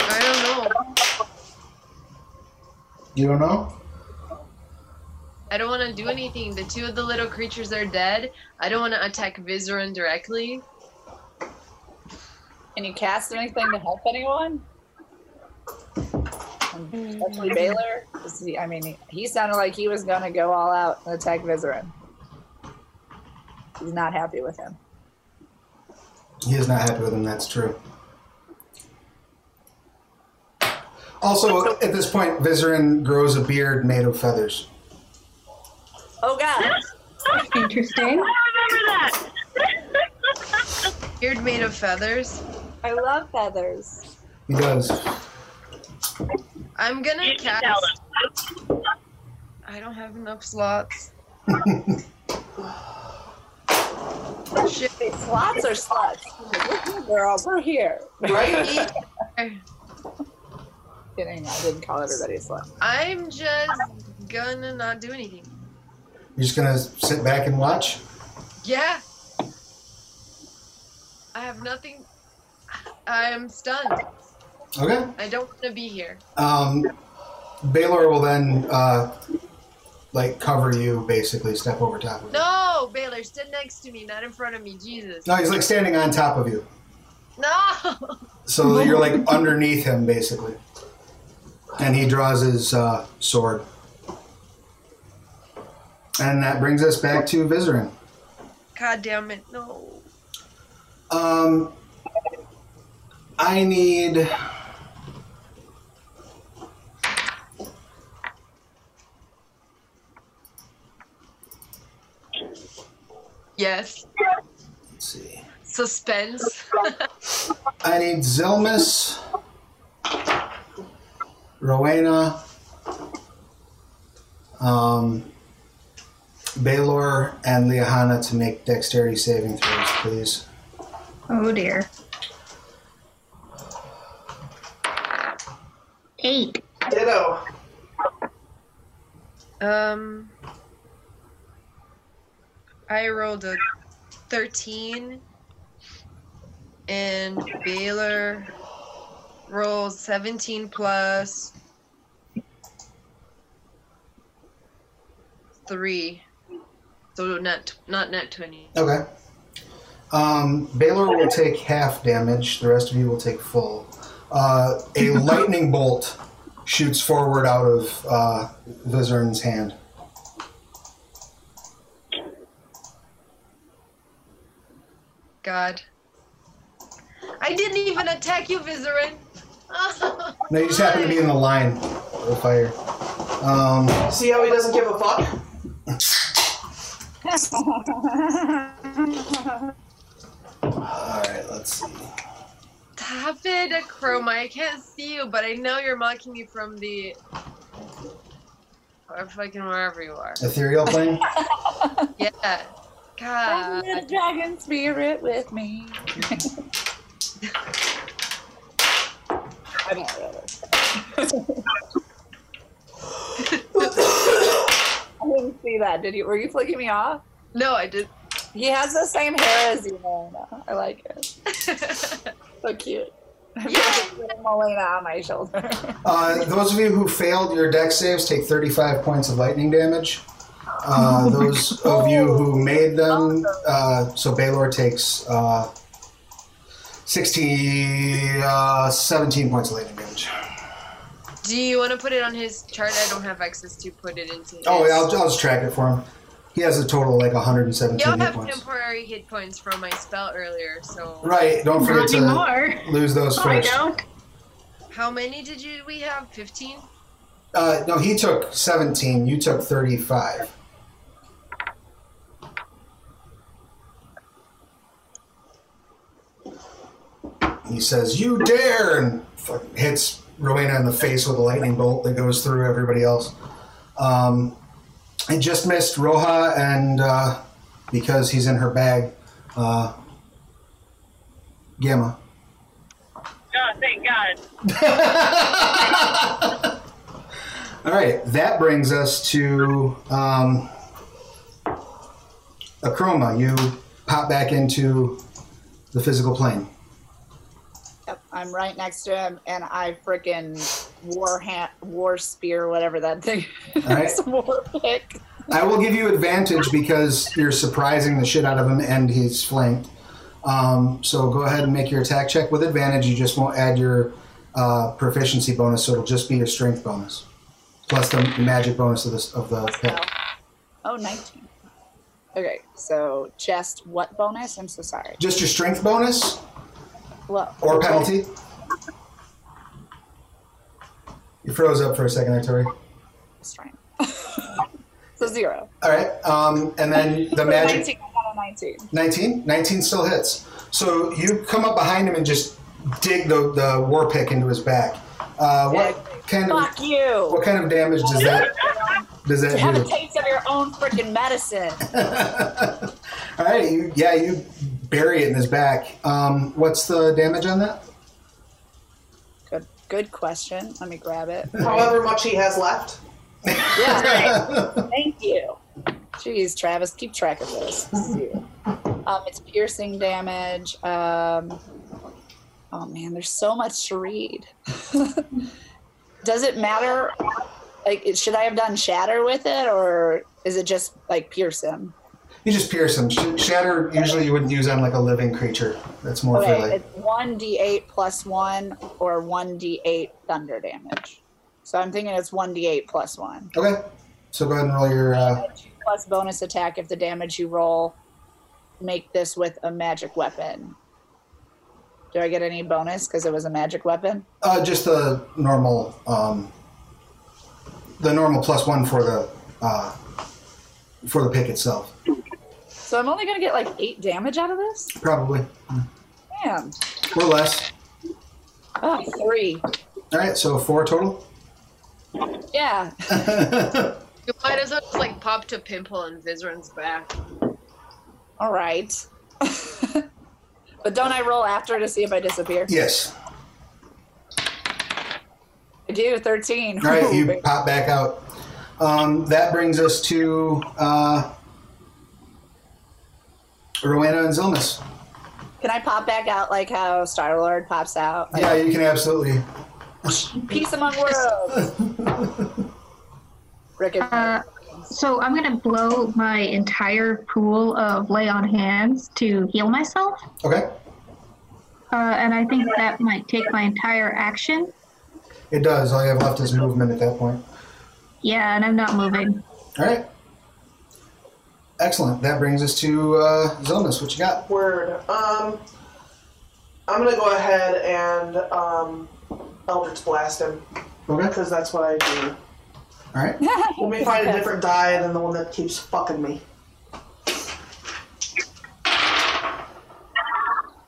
I don't know. You don't know? I don't want to do anything. The two of the little creatures are dead. I don't want to attack Vizeran directly. Can you cast anything to help anyone? Especially mm. Baylor. He- I mean, he, he sounded like he was going to go all out and attack Vizeran. He's not happy with him. He is not happy with him. That's true. Also, at this point, Vizeran grows a beard made of feathers. Oh God! Interesting. I remember that. Beard made of feathers. I love feathers. He does. I'm gonna you cast. tell him. I don't have enough slots. (laughs) Shit. Hey, slots or slots? Girl, we're here. Right? Kidding, I didn't call everybody a slut. I'm just gonna not do anything. You're just gonna sit back and watch. Yeah. I have nothing. I am stunned. Okay. I don't want to be here. Um, Baylor will then uh, like cover you, basically step over top of you. No, Baylor, sit next to me, not in front of me. Jesus. No, he's like standing on top of you, No. so that you're like underneath him, basically. And he draws his uh, sword. And that brings us back to Vizeran. God damn it. No. Um, I need. Yes. Let's see. Suspense. (laughs) I need Xilmys, Rauvaena, um, Baylor, and Liahana to make dexterity saving throws, please. Oh dear. Eight. Ditto. Um, I rolled a 13, and Baylor rolls 17 plus 3. So not not net 20. Okay. Um, Baylor will take half damage. The rest of you will take full. Uh, a (laughs) lightning bolt shoots forward out of uh, Vizeran's hand. God. I didn't even attack you, Vizeran. No, you just happen to be in the line of the fire. Um, See how he doesn't give a fuck? all right, let's see. Stop it, Chroma. I can't see you, but I know you're mocking me from the. Or fucking wherever you are. Ethereal plane. (laughs) Yeah. Bring the dragon spirit with me. (laughs) I don't really. I didn't see that. Did you? Were you flicking me off? No, I did. He has the same hair as you, Milena. I like it. (laughs) So cute. I feel like Milena on my shoulder. Uh, those of you who failed your deck saves take 35 points of lightning damage. Uh, those of you who (laughs) made them, uh, so Baylor takes uh, 60, uh, 17 points of lightning damage. Do you want to put it on his chart? I don't have access to put it into. His. Oh, yeah, I'll, I'll just track it for him. He has a total of like 117 You don't hit have points. temporary hit points from my spell earlier, so. Right, don't forget Not to anymore. lose those Oh, I first. don't. How many did you we have? 15? Uh, no, he took 17. You took 35. He says, "You dare!" and fucking hits Rauvaena in the face with a lightning bolt that goes through everybody else. Um, it just missed Roja, and uh, because he's in her bag, uh, Gamma. Oh, thank God. (laughs) All right, that brings us to um, Akroma. You pop back into the physical plane. I'm right next to him, and I freaking war hand, war spear, whatever that thing is, right. (laughs) war pick. I will give you advantage because you're surprising the shit out of him and he's flanked. Um, so go ahead and make your attack check with advantage. You just won't add your uh, proficiency bonus, so it'll just be your strength bonus plus the magic bonus of, this, of the pick. Oh, 19. Okay, so just what bonus? I'm so sorry. Just your strength bonus Well, or penalty. You froze up for a second there, Tori. Strength. (laughs) so zero. All right, um, and then the magic 19. I 19. 19? 19 still hits. So you come up behind him and just dig the, the war pick into his back. Uh, what kind of Fuck you! what kind of damage does that does that do? Have a taste of your own freaking medicine. (laughs) All right, you, yeah, you bury it in his back. Um, what's the damage on that? Good, good question. Let me grab it. However much he has left. Yeah, right. (laughs) Thank you. Jeez, Travis, keep track of this. This. Um, it's piercing damage. Um, oh man, there's so much to read. (laughs) Does it matter? Like, should I have done shatter with it, or is it just like pierce him? You just pierce them. Sh- Shatter usually you wouldn't use on like a living creature. That's more for Okay, like it's one d8 plus one, or one d8 thunder damage. So I'm thinking it's one d8 plus one. okay. So go ahead and roll your. Uh, plus bonus attack if the damage you roll make this with a magic weapon. Do I get any bonus because it was a magic weapon? uh, just the normal. Um, the normal plus one for the uh, for the pick itself. So I'm only gonna get like eight damage out of this. Probably Damn. or less. Oh, three. All right, so four total. Yeah. (laughs) You might as well just like popped a pimple on Vizeran's back. All right. (laughs) but don't I roll after to see if I disappear? yes. I do. Thirteen. All right, you (laughs) pop back out. Um, that brings us to uh, Rauvaena and Xilmys. Can I pop back out like how Star Lord pops out? Like, Yeah, you can absolutely. Peace among worlds. Rick and Uh, so I'm gonna blow my entire pool of lay on hands to heal myself, Okay, uh, and I think that might take my entire action. it does. All you have left is movement at that point. Yeah, and I'm not moving. All right. Excellent. That brings us to uh, Xilmys. What you got? Word. Um, I'm gonna go ahead and um, Eldritch Blast him Okay. because that's what I do. All right. (laughs) Let me find a different die than the one that keeps fucking me.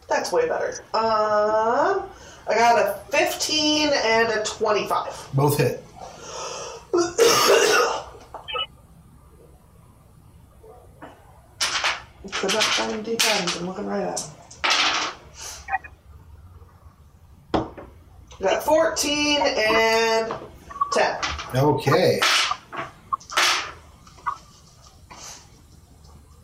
That's way better. Um, I got a 15 and a 25. Both hit. (coughs) Could not find D10s. I'm looking right at them. Got 14 and 10. Okay.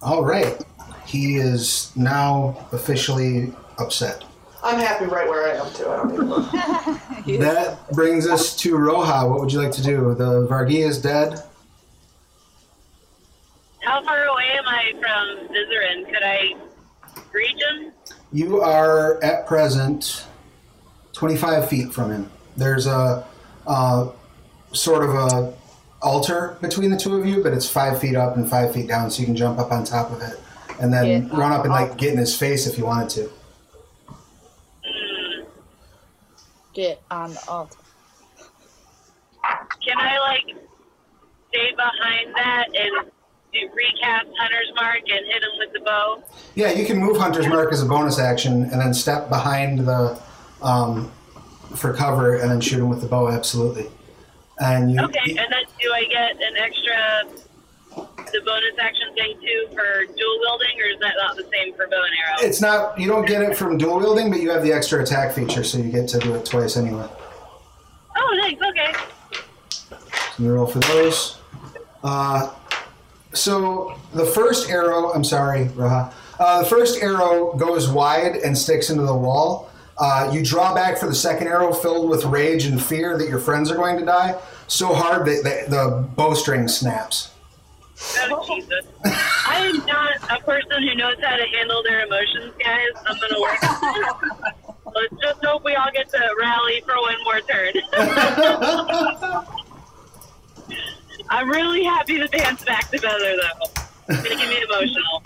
All right. He is now officially upset. I'm happy right where I am too. I don't even look. (laughs) That brings us to Roja. What would you like to do? The Vargouille is dead. How far away am I from Vizeran? Could I reach him? You are at present 25 feet from him. There's a, uh sort of a altar between the two of you, but it's five feet up and five feet down, so you can jump up on top of it and then Yeah. run up and like get in his face if you wanted to. Get on the altar. Can I like stay behind that and do recast Hunter's Mark and hit him with the bow? Yeah, you can move Hunter's Mark as a bonus action and then step behind the um, for cover and then shoot him with the bow. Absolutely. And you, Okay, and then do I get an extra the bonus action thing too for dual wielding, or is that not the same for bow and arrow? it's not you don't get it from dual wielding, but you have the extra attack feature, so you get to do it twice anyway. Oh, thanks. Okay. So you roll for those. Uh, so the first arrow, I'm sorry. Uh, the first arrow goes wide and sticks into the wall. Uh, you draw back for the second arrow, filled with rage and fear that your friends are going to die, so hard that the, the bowstring snaps. Oh, Jesus. I am not a person who knows how to handle their emotions, guys. I'm going to work. Let's just hope we all get to rally for one more turn. (laughs) I'm really happy the band's back together, though. It's going to get me emotional.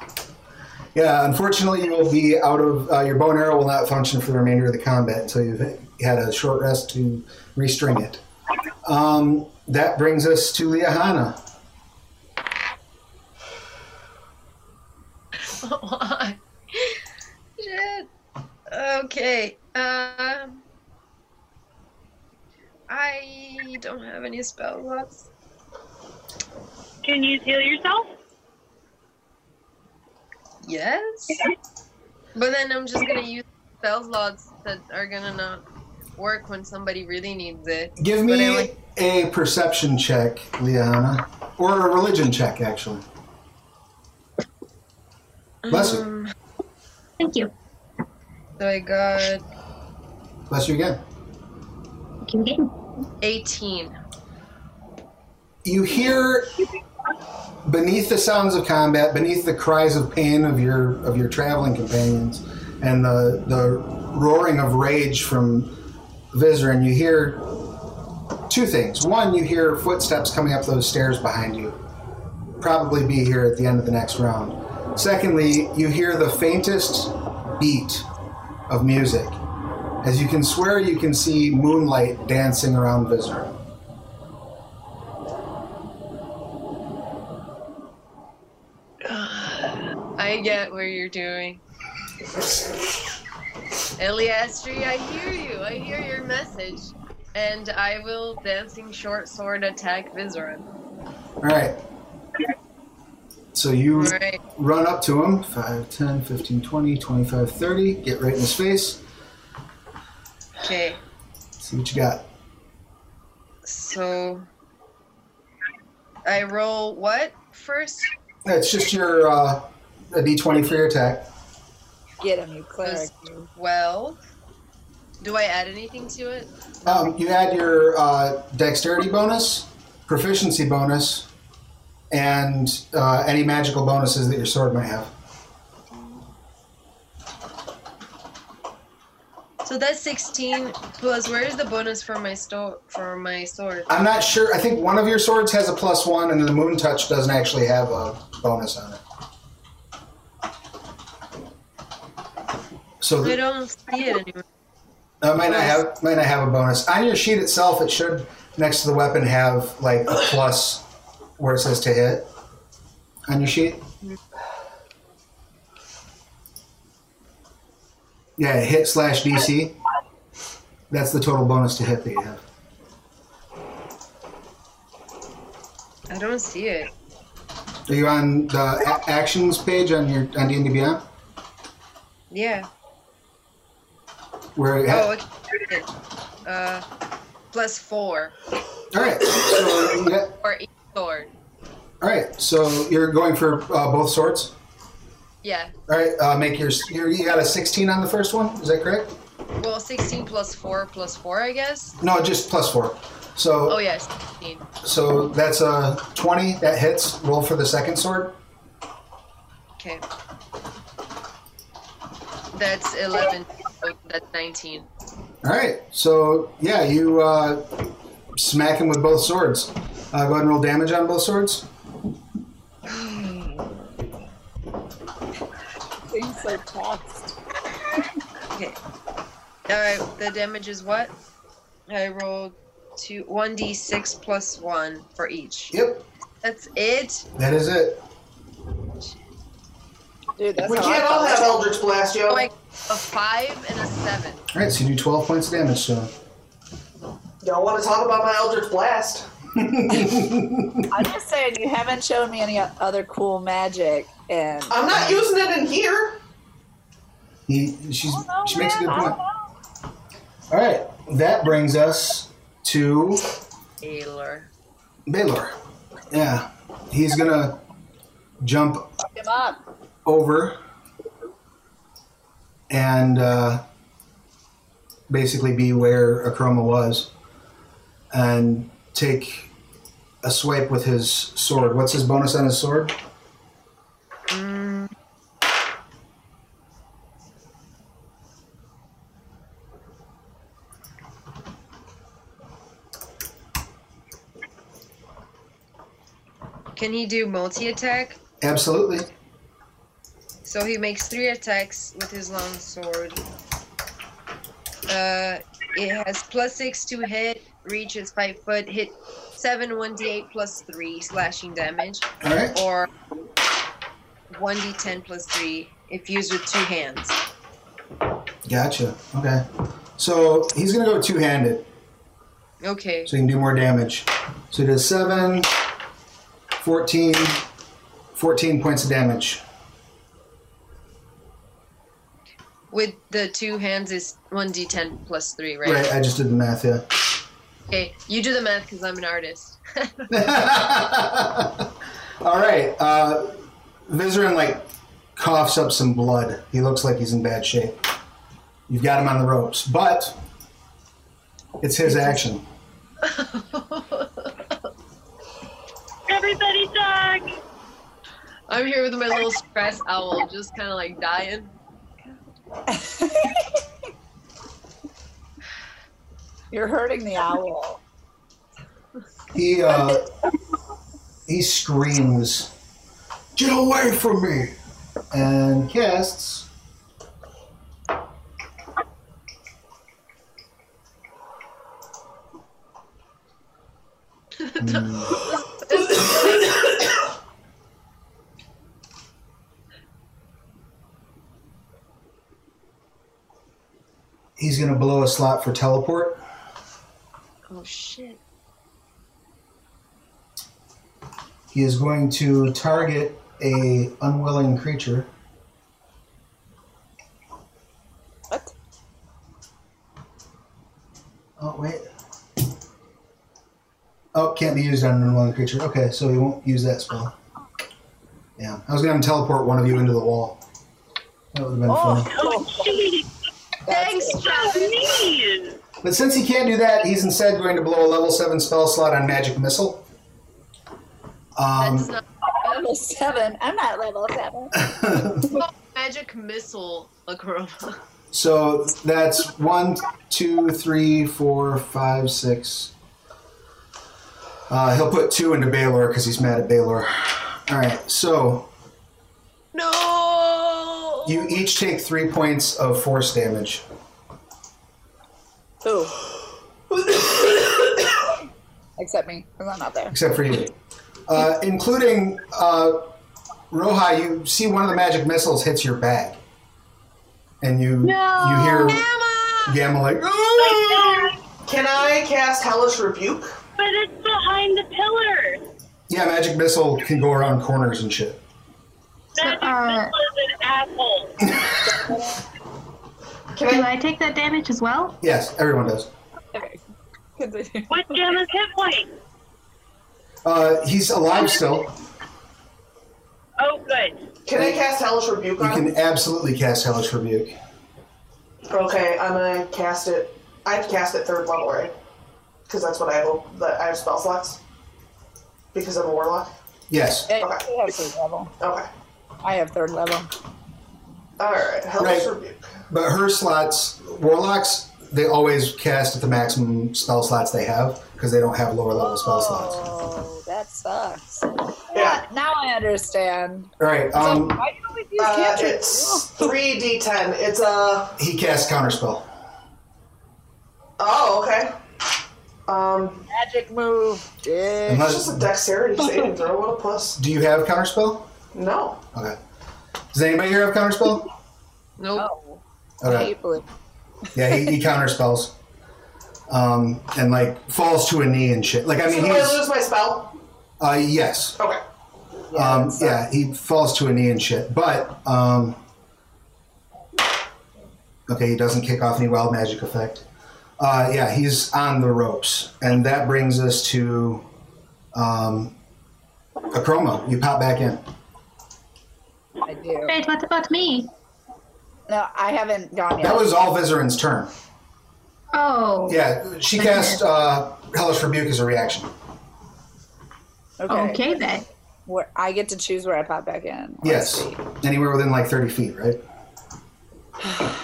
Yeah, unfortunately, you will be out of uh, your bow and arrow will not function for the remainder of the combat until you've had a short rest to restring it. Um, that brings us to Liahana. Why? (laughs) Shit. Okay. Um. I don't have any spell slots. Can you heal yourself? Yes. But then I'm just gonna use spell slots that are gonna not work when somebody really needs it. Give me like- a perception check, Liahana, or a religion check, actually. Bless you. Um, Thank you. so I got Bless you again. Thank you again. 18. You hear beneath the sounds of combat, beneath the cries of pain of your of your traveling companions, and the the roaring of rage from Vizeran, you hear two things. One, you hear footsteps coming up those stairs behind you. Probably be here at the end of the next round. Secondly, you hear the faintest beat of music. As you can swear, you can see moonlight dancing around Vizeran. I get what you're doing. Eilistraee, I hear you. I hear your message. And I will dancing short sword attack Vizeran. All right. So you Alright. run up to him 5, 10, 15, 20, 25, 30. Get right in his face. Okay. See what you got. So I roll what first? It's just your uh, a d20 for your attack. Get him, you cleric. Plus twelve. Do I add anything to it? Um, you add your uh, dexterity bonus, proficiency bonus, and uh, any magical bonuses that your sword might have. So that's sixteen plus. Where is the bonus for my store for my sword? I'm not sure. I think one of your swords has a plus one, and the moon touch doesn't actually have a bonus on it. So I don't see it anymore. Uh, might not have might not have a bonus on your sheet itself. It should next to the weapon have like a plus where it says to hit on your sheet. Yeah, hit slash DC. That's the total bonus to hit that you have. I don't see it. Are you on the a- actions page on your on D and D Beyond Yeah. Where oh, okay. Uh, plus four. All right. So or each sword. All right. So you're going for uh, both swords. Yeah. All right. Uh, make your, you got a 16 on the first one. Is that correct? Well, 16 plus four plus four, I guess. No, just plus four. So. Oh yes. Yeah, so that's a 20 that hits. Roll for the second sword. Okay. That's 11. Oh, that's 19. All right. So, yeah, you uh, smack him with both swords. Uh, go ahead and roll damage on both swords. Things so tossed. okay. All right. The damage is what? I rolled two, 1d6 plus 1 for each. Yep. That's it? That is it. Dude, that's We how can't I all have Eldritch Blast, yo. Like a five and a seven. All right. So you do 12 points of damage so. Y'all want to talk about my Eldritch Blast? (laughs) I'm just saying, you haven't shown me any other cool magic, and I'm not using it in here. He she's Oh, no, she makes a good point. All right. That brings us to Taylor. Baylor. Yeah, he's gonna jump Pick him up. Over and uh, basically be where Akroma was and take a swipe with his sword. What's his bonus on his sword? Mm, Can he do multi attack? Absolutely. So he makes three attacks with his long sword. Uh, it has plus six to hit, reaches five foot, hit seven, 1d8 plus three slashing damage, right. or 1d10 plus three if used with two hands. Gotcha. Okay. So he's gonna go two handed, Okay. so he can do more damage. So he does 7, 14, 14 points of damage. With the two hands is 1d10 plus three, right? Right. I just did the math. Yeah. Okay, you do the math because I'm an artist. (laughs) (laughs) All right. Uh, Vizeran like coughs up some blood. He looks like he's in bad shape. You've got him on the ropes, but it's his action. (laughs) Everybody talk. I'm here with my little stress owl, just kind of like dying. (laughs) You're hurting the owl. He uh, he screams, "Get away from me!" and casts. (laughs) (laughs) He's gonna blow a slot for teleport. Oh shit. He is going to target a unwilling creature. What? Oh wait. Oh, can't be used on an unwilling creature. Okay, so he won't use that spell. Yeah, I was gonna teleport one of you into the wall. That would have been Oh, funny. Oh, jeez. Thanks, So Travis. mean. But since he can't do that, he's instead going to blow a level seven spell slot on magic missile. Um, That's not level seven. I'm not level seven. (laughs) magic missile, Akroma. so that's one, two, three, four, five, six. Uh, he'll put two into Baylor because he's mad at Baylor. All right, so No. You each take three points of force damage. Who? Except me, I'm not there. except for you, uh, including uh, Roja. You see one of the magic missiles hits your bag, and you No. you hear Gamma. Gamma like, "Ah!" Can I cast Hellish Rebuke? But it's behind the pillar. yeah, magic missile can go around corners and shit. That uh, is an asshole. Can Do I? I take that damage as well? Yes, everyone does. Okay. (laughs) Continue. What's Gemma's hit point? Uh, he's alive still. Oh, good. Can I cast Hellish Rebuke You on him? can absolutely cast Hellish Rebuke. Okay, I'm gonna cast it. I have to cast it third level, right? Because that's what I have. That I have spell slots. Because I'm a warlock. Yes. Hey, you have third level. Okay. I have third level. All right. Hellish Right. Rebuke. But her slots, warlocks, they always cast at the maximum spell slots they have because they don't have lower level spell slots. Oh, that sucks. Yeah. Now I understand. All right. So Um, why do you always use Uh, cantrips? it's three d10. It's a. he casts counterspell. Oh, okay. Um, Magic move. Yeah. it's Unless, just a dexterity saving throw. What a plus. do you have counterspell? No. Okay. Does anybody here have counterspell? Nope. Oh, Okay. Yeah, he, he counterspells. Um, and like falls to a knee and shit. Like I So mean, do I he's lose my spell? uh, yes. Okay. Um, that's- yeah, he falls to a knee and shit. But um, okay, he doesn't kick off any wild magic effect. Uh, yeah, he's on the ropes, and that brings us to um, a Akroma. You pop back in. I do. Wait, what about me? No, I haven't gone yet. That was all Vizeran's turn. Oh. Yeah, she cast uh, Hellish Rebuke as a reaction. okay. Okay then. Where I get to choose where I pop back in. Let's Yes, see. anywhere within like thirty feet, right? (sighs)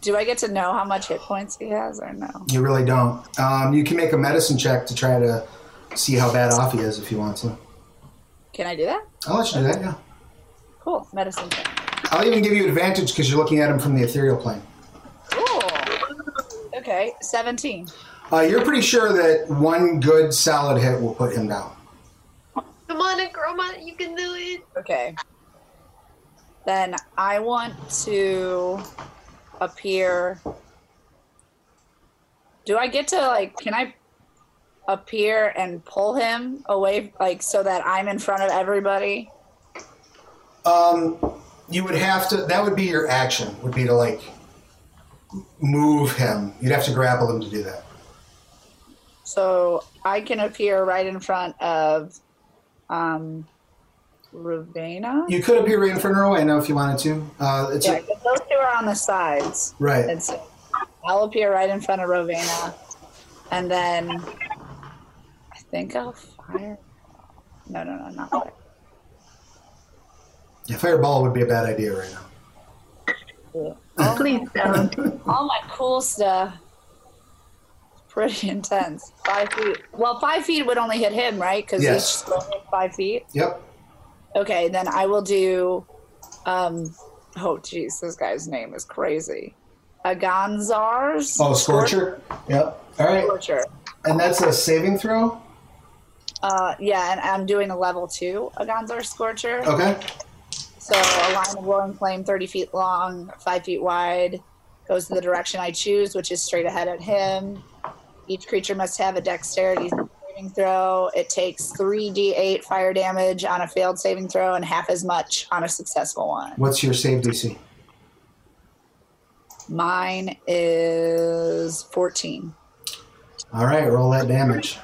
Do I get to know how much hit points he has or no? You really don't. Um, you can make a medicine check to try to see how bad off he is if you want to. Can I do that? I'll let you do that. Yeah, Cool. Medicine check. I'll even give you advantage because you're looking at him from the ethereal plane. Cool. Okay, 17. Uh, you're pretty sure that one good solid hit will put him down. Come on, Akroma, you can do it. Okay. Then I want to appear. Do I get to, like, can I appear and pull him away, like, so that I'm in front of everybody? Um, you would have to. That would be your action. Would be to like move him. You'd have to grapple him to do that. So I can appear right in front of um, Rauvaena. You could appear right in front of Rauvaena if you wanted to. Uh, it's Yeah, a, those two are on the sides. right. And so I'll appear right in front of Rauvaena. And then I think I'll fire. No, no, no, not fire. Yeah, fireball would be a bad idea right now. All, Please don't. all my cool stuff. Pretty (laughs) intense. Five feet. Well, five feet would only hit him, right? Because Yes. each square is five feet. Yep. Okay, then I will do. Um, oh, jeez, this guy's name is crazy. Aganzar's Oh, Scorcher. Yep. All right. Scorcher. And that's a saving throw. Uh, yeah, and I'm doing a level two Aganzar Scorcher. Okay. So a line of glowing flame, 30 feet long, 5 feet wide, goes to the direction I choose, which is straight ahead at him. Each creature must have a dexterity saving throw. It takes 3d8 fire damage on a failed saving throw and half as much on a successful one. What's your save DC? Mine is 14. All right. Roll that damage.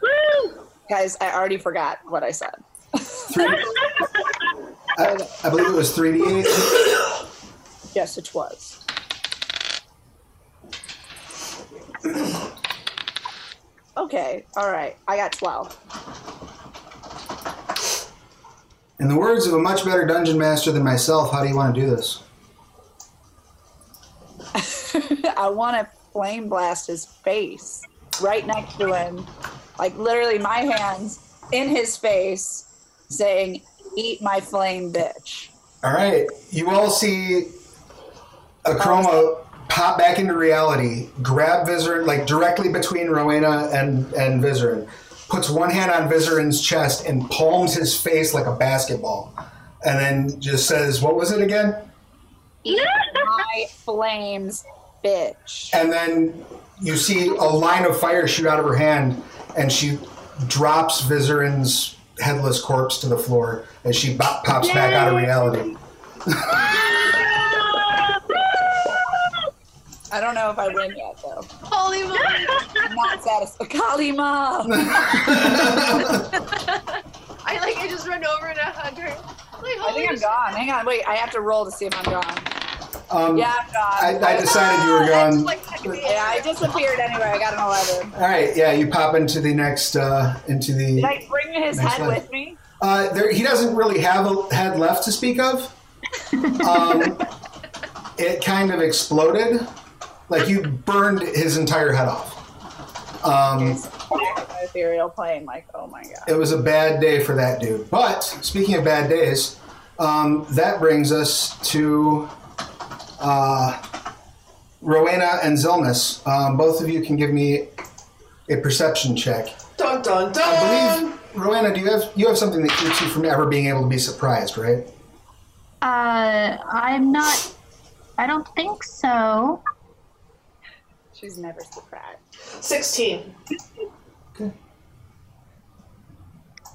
Woo! Guys, I already forgot what I said. Three, I, I believe it was 3d8. Yes, it was. Okay, all right. I got 12. In the words of a much better dungeon master than myself, how do you want to do this? (laughs) I want to flame blast his face right next to him. Like literally my hands in his face saying, Eat my flame, bitch. All right, you all see Akroma pop back into reality, grab Vizeran, like directly between Rauvaena and, and Vizeran, puts one hand on Vizeran's chest and palms his face like a basketball. And then just says, What was it again? Eat my flames, bitch. And then you see a line of fire shoot out of her hand, and she drops Vizeran's headless corpse to the floor as she bo- pops back out of reality. (laughs) I don't know if I win yet, though. Holy moly! I'm not satisfied. Kalima! (laughs) I like. I just run over and I hug her. Like, I think I'm gone. Hang on, wait. I have to roll to see if I'm gone. Um, Yeah, I'm gone. I, I decided you were That's gone. like yeah, I disappeared anyway. I got an 11. All right, yeah, you pop into the next, uh, into the. Did I bring his head one. with me? Uh, there, he doesn't really have a head left to speak of. (laughs) Um, it kind of exploded, like you burned his entire head off. Um, Back in my ethereal plane, like, oh my god. it was a bad day for that dude. But speaking of bad days, um, that brings us to uh, Rauvaena and Xilmys. Um, both of you can give me a perception check. Dun dun dun. I believe Rauvaena, do you have you have something that keeps you from ever being able to be surprised, right? Uh, I'm not. I don't think so. She's never surprised. 16.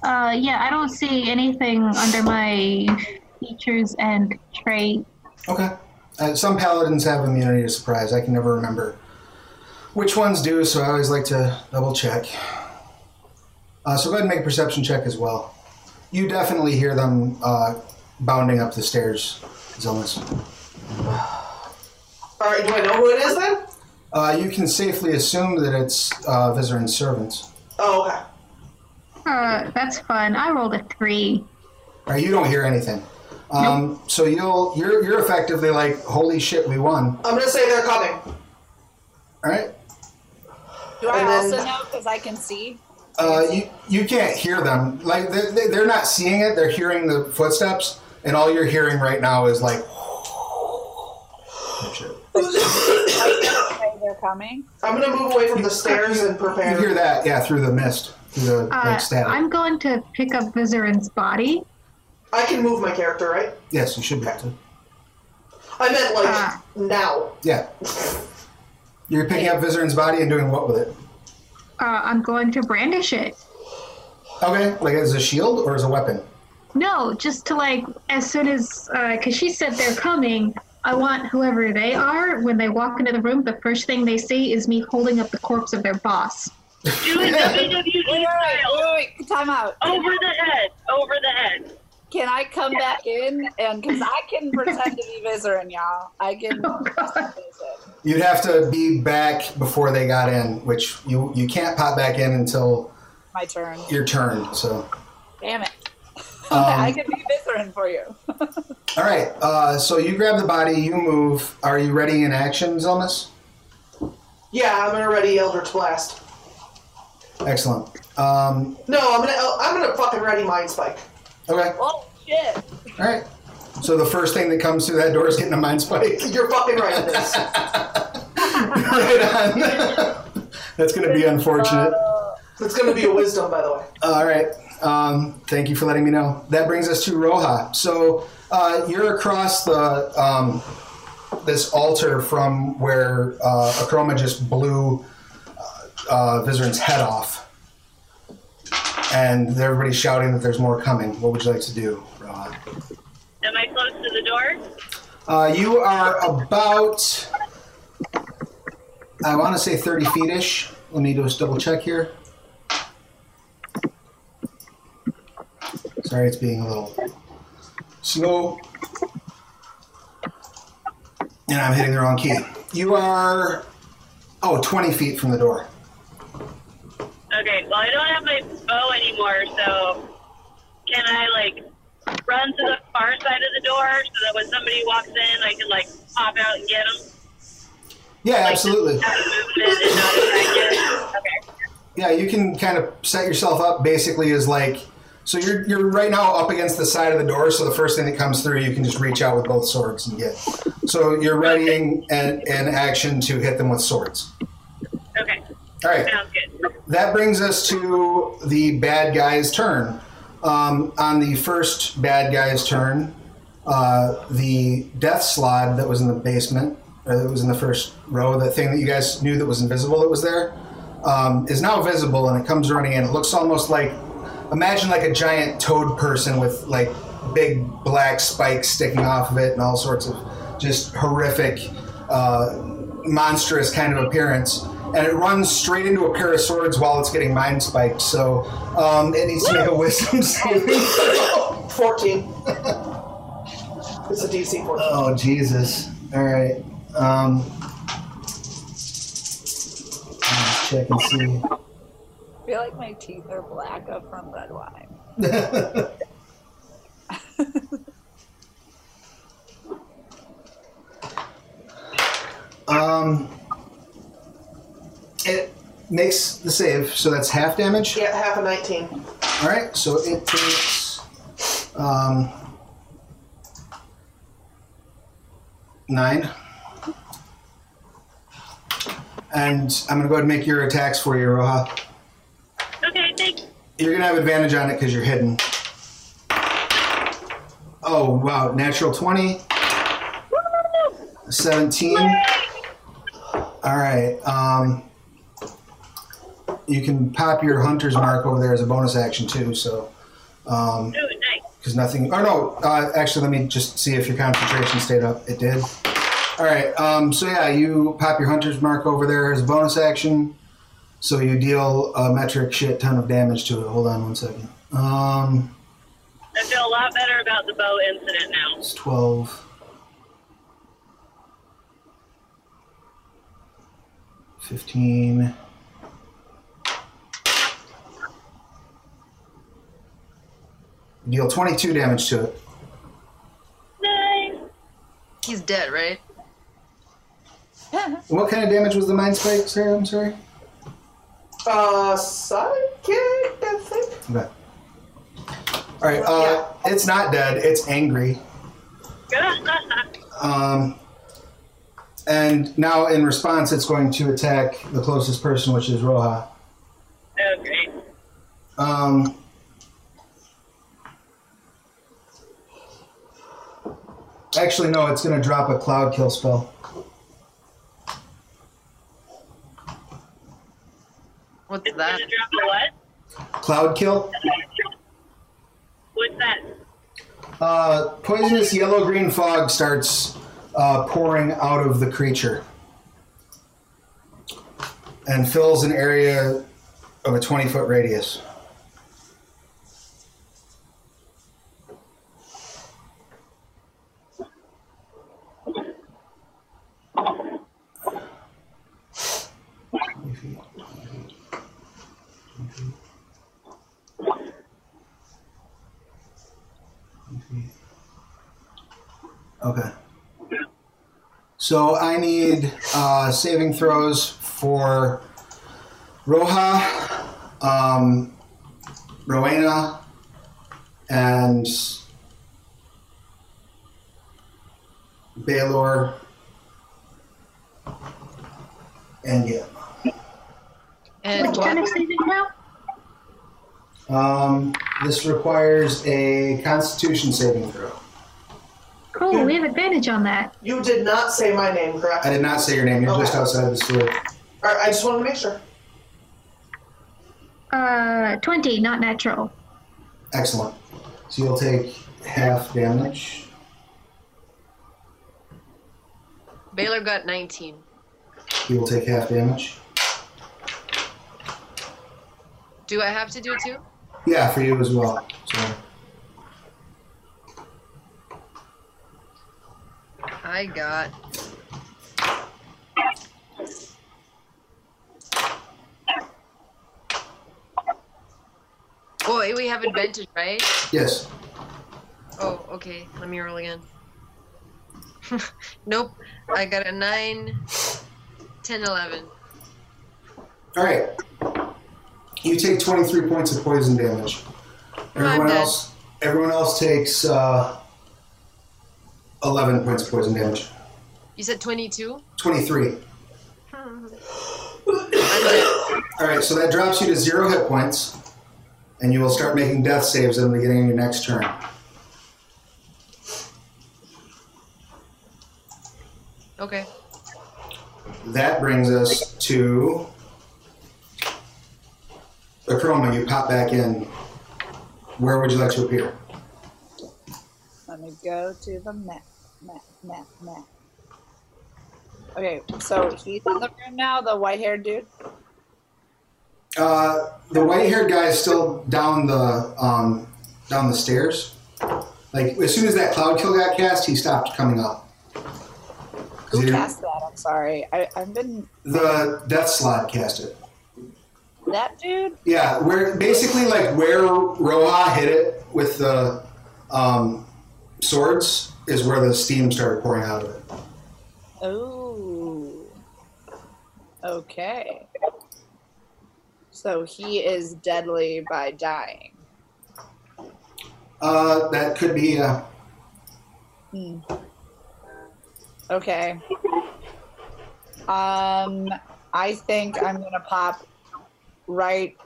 Uh, yeah, I don't see anything under my features and trait. Okay. Uh, some paladins have immunity to surprise. I can never remember which ones do, so I always like to double check. Uh, so go ahead and make a perception check as well. You definitely hear them uh, bounding up the stairs, Xilmys. Alright, do I know who it is then? Uh, you can safely assume that it's uh, Vizeran's servants. Oh, okay. Uh, that's fun. I rolled a three. Or you don't hear anything. Um, So you'll you're you're effectively like, holy shit, we won. I'm gonna say they're coming. All right. Do I And then- also know because I can see? Uh, you you can't hear them. Like they, they, they're not seeing it. They're hearing the footsteps, and all you're hearing right now is like. shit. (coughs) They're coming. I'm gonna move away from the stairs and prepare. You hear that? Yeah, through the mist, through the Uh, like static. I'm going to pick up Vizeran's body. I can move my character, right? Yes, you should be able to. I meant like Ah. now. Yeah. You're picking up Vizeran's body and doing what with it? Uh, I'm going to brandish it. Okay, like as a shield or as a weapon? No, just to like, as soon as, because she said they're coming, I want whoever they are, when they walk into the room, the first thing they see is me holding up the corpse of their boss. Do it WWE Wait, wait, style. wait, wait, time out. Over the head. Over the head. Can I come back in? And because I can pretend to be Vizeran, y'all. I can. (laughs) Oh, You'd have to be back before they got in, which you you can't pop back in until My turn. your turn. So, Damn it. (laughs) Um, I can be Vizeran for you. (laughs) all right. Uh, so you grab the body, you move. Are you ready in action, Xilmys? Yeah, I'm gonna ready Eldritch Blast. Excellent. Um, No, I'm gonna I'm gonna fucking ready Mind Spike. Okay. Oh, shit. All right. So the first thing that comes through that door is getting a mind spike. (laughs) You're fucking right this. right on. That's going to be unfortunate. It's gonna be a wisdom, by the way. All right. Um, thank you for letting me know. That brings us to Roja. So uh, you're across the um, this altar from where uh, Akroma just blew uh, uh, Vizeran's head off, and everybody's shouting that there's more coming. What would you like to do, Roja? Am I close to the door? Uh, you are about, I want to say 30 feet ish. Let me just double check here. Sorry, it's being a little slow. And I'm hitting the wrong key. You are, oh, 20 feet from the door. Okay, well, I don't have my bow anymore, so can I, like, run to the far side of the door so that when somebody walks in, I can, like, pop out and get them? Yeah, absolutely. Have a movement and not attack it? Okay. Yeah, you can kind of set yourself up basically as like so you're you're right now up against the side of the door, so the first thing that comes through you can just reach out with both swords and get. So you're readying an, an action to hit them with swords. All right. sounds good. That brings us to the bad guy's turn. Um, on the first bad guy's turn, uh, the death slaad that was in the basement, or that was in the first row, the thing that you guys knew that was invisible that was there, um, is now visible and it comes running in. It looks almost like, imagine like a giant toad person with like big black spikes sticking off of it and all sorts of just horrific, uh, monstrous kind of appearance. And it runs straight into a pair of swords while it's getting mind spiked. So um, it needs to make a wisdom saving throw. (laughs) 14. it's a DC 14. Oh Jesus! All right. Um, let's check and see. I feel like my teeth are black up from red wine. (laughs) um, it makes the save, so that's half damage. Yeah, half a 19. All right, so it takes um, nine. And I'm going to go ahead and make your attacks for you, Roja. Okay, thanks. You're going to have advantage on it because you're hidden. Oh, wow. Natural 20. 17. All right. Um, you can pop your hunter's mark over there as a bonus action, too. So, um, Ooh, nice. because nothing. Oh no, uh, actually, let me just see if your concentration stayed up. It did. All right. Um, so yeah, you pop your hunter's mark over there as a bonus action. So you deal a metric shit ton of damage to it. Hold on one second. Um, I feel a lot better about the bow incident now. it's twelve. Fifteen. Deal twenty-two damage to it. Nice. He's dead, right? (laughs) What kind of damage was the mind spike, Sarah? I'm sorry. Uh, psychic, I think. Okay. All right. Uh, it's not dead. It's angry. (laughs) Um, and now, in response, it's going to attack the closest person, which is Roja. okay. Um, actually, no. It's going to drop a cloud kill spell. What's It's that? drop a what? Cloud kill. What's that? Uh, poisonous yellow green fog starts uh, pouring out of the creature and fills an area of a 20 foot radius. Okay. So I need uh, saving throws for Roja, um, Rauvaena, and Baylor, and yeah. And Which kind of saving now? Um, this requires a Constitution saving throw. Cool, we have advantage on that. You did not say my name, correct? I did not say your name. You're just Okay. outside the sphere. Alright, I just wanted to make sure. Uh, 20, not natural. Excellent. So you'll take half damage. Baylor got 19. You will take half damage. Do I have to do it too? Yeah, for you as well. So I got. Boy, we have advantage, right? Yes. Oh, okay. Let me roll again. (laughs) nope. I got a 9, 10, 11. All right. You take 23 points of poison damage. Everyone else, everyone else takes uh, 11 points of poison damage. You said 22? 23. All right, so that drops you to zero hit points, and you will start making death saves at the beginning of your next turn. Okay. That brings us to Akroma. You pop back in. Where would you like to appear? Let me go to the map, map, map, map. Okay, so he's in the room now, the white haired dude. Uh, the white-haired guy is still down the um, down the stairs. Like as soon as that cloud kill got cast, he stopped coming up. Who cast that? I'm sorry. I, I've been The death slaad cast it. that dude. Yeah, where basically like where Roja hit it with the um, swords is where the steam started pouring out of it. Oh. Okay. So he is deadly by dying. Uh, that could be. Uh, Hmm. Okay. Um, I think I'm gonna pop right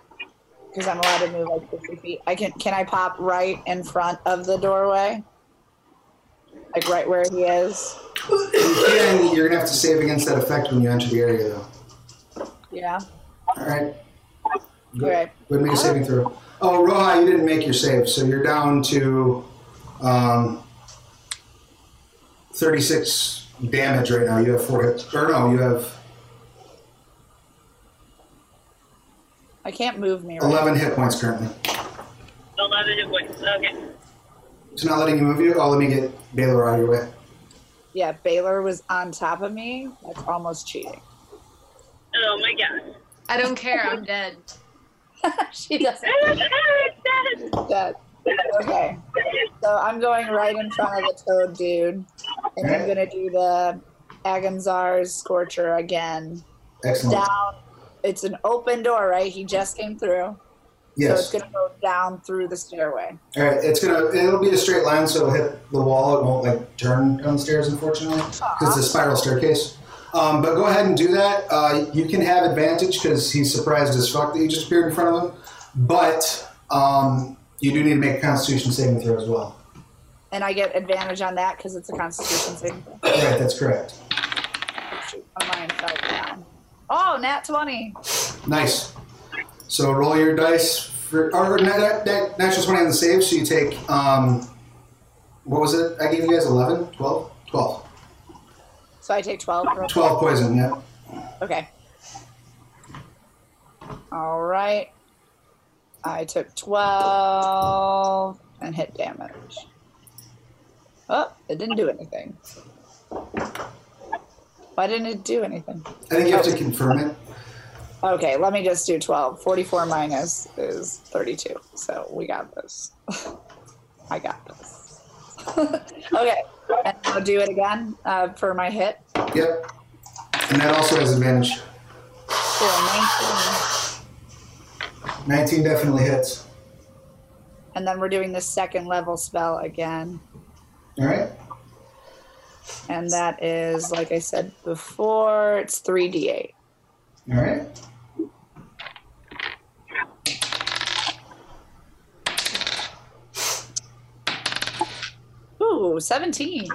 because I'm allowed to move like 50 feet. I can. Can I pop right in front of the doorway? Like right where he is. you can. You're gonna have to save against that effect when you enter the area, though. Yeah. All right. Go, Okay. go ahead and make a saving throw. Oh, Roja, you didn't make your save, so you're down to um, 36 damage right now. You have four hits. Or no, you have I can't move me. Right. 11 hit points currently. 11 hit points. Okay. It's not letting you move you. Oh, let me get Baylor out of your way. Yeah, Baylor was on top of me. That's almost cheating. Oh my god. I don't care. I'm dead. (laughs) she doesn't. (laughs) Dead. Okay. So I'm going right in front of the toad dude, and I'm gonna do the Agonzar's Scorcher again. Excellent. Down. It's an open door, right? He just came through, so it's gonna go down through the stairway. All right. It's gonna. It'll be a straight line, so it'll hit the wall. It won't like turn down the stairs, unfortunately, because it's a spiral staircase. Um, but go ahead and do that. Uh, you can have advantage because he's surprised as fuck that you just appeared in front of him. But um, you do need to make a Constitution saving throw as well. And I get advantage on that because it's a Constitution saving throw. Right. That's correct. Shoot, one fell down. Oh, nat twenty. Nice. So roll your dice for or nat, nat, natural twenty on the save. So you take um, what was it? I gave you guys 11, 12? 12. So I take twelve. real 12 poison. Yeah. Okay. All right. I took 12 and hit damage. Oh, it didn't do anything. Why didn't it do anything? I think you have to confirm it. Okay, let me just do 12. 44 minus is 32. So we got this. (laughs) I got this. (laughs) okay, and I'll do it again uh, for my hit. Yep. And that also has advantage. So 19. 19 definitely hits. And then we're doing the second level spell again. All right. And that is, like I said before, it's 3d8. All right. Ooh, 17.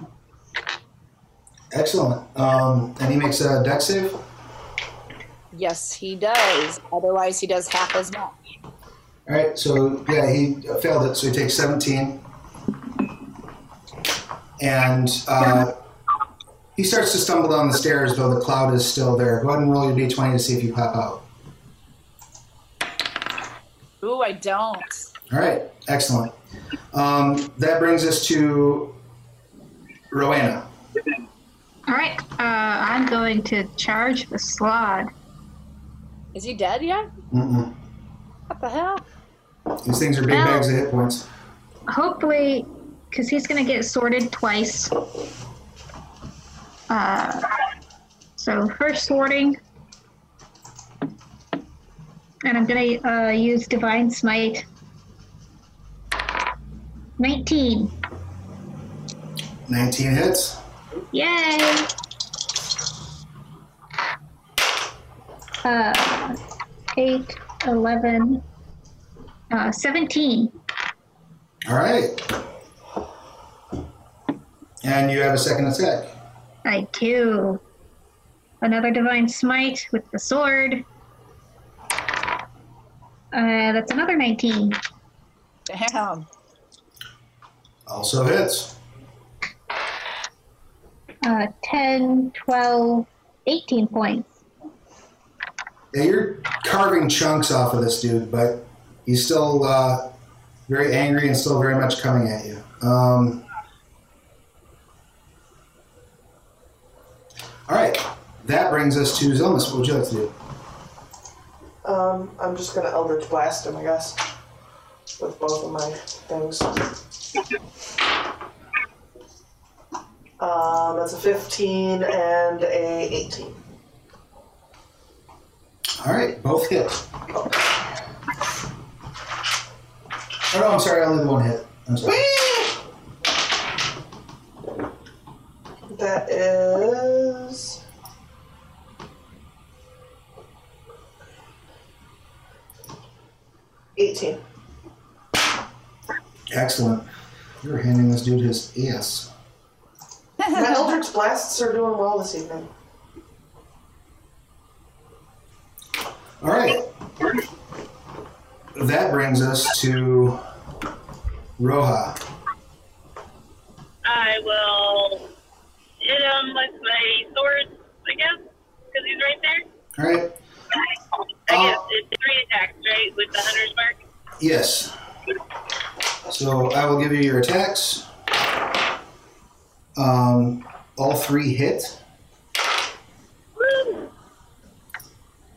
Excellent. Um, and he makes a deck save. Yes, he does. Otherwise, he does half as much. All right. So yeah, he failed it. So he takes 17. And uh, he starts to stumble down the stairs, though the cloud is still there. Go ahead and roll your d20 to see if you pop out. Ooh, I don't. All right. Excellent. Um, that brings us to Rauvaena. All right, uh, I'm going to charge the slaad. Is he dead yet? Mm-mm. What the hell? These things are big Ow. bags of hit points. Hopefully, because he's going to get sorted twice. Uh, so first sorting, and I'm going to uh, use divine smite. 19. 19 hits. Yay! Uh, 8, 11, uh, 17. All right. And you have a second attack. I do. Another divine smite with the sword. Uh, that's another 19. Damn. Also hits. Uh, 10, 12, 18 points. Yeah, you're carving chunks off of this dude, but he's still uh, very angry and still very much coming at you. Um, all right. That brings us to Xilmys. What would you like to do? Um, I'm just gonna Eldritch Blast him, I guess. With both of my things. Um, that's a 15 and a 18. All right, both hit. Oh, no, I'm sorry, only the one hit. I'm sorry. That is. Eighteen. Excellent. You're handing this dude his ass. My Eldritch Blasts are doing well this evening. All right. That brings us to Roja. I will hit him with my sword, I guess, because he's right there. All right. I guess it's three attacks, right, with the hunter's mark. Yes. So I will give you your attacks. Um, all three hit. Woo!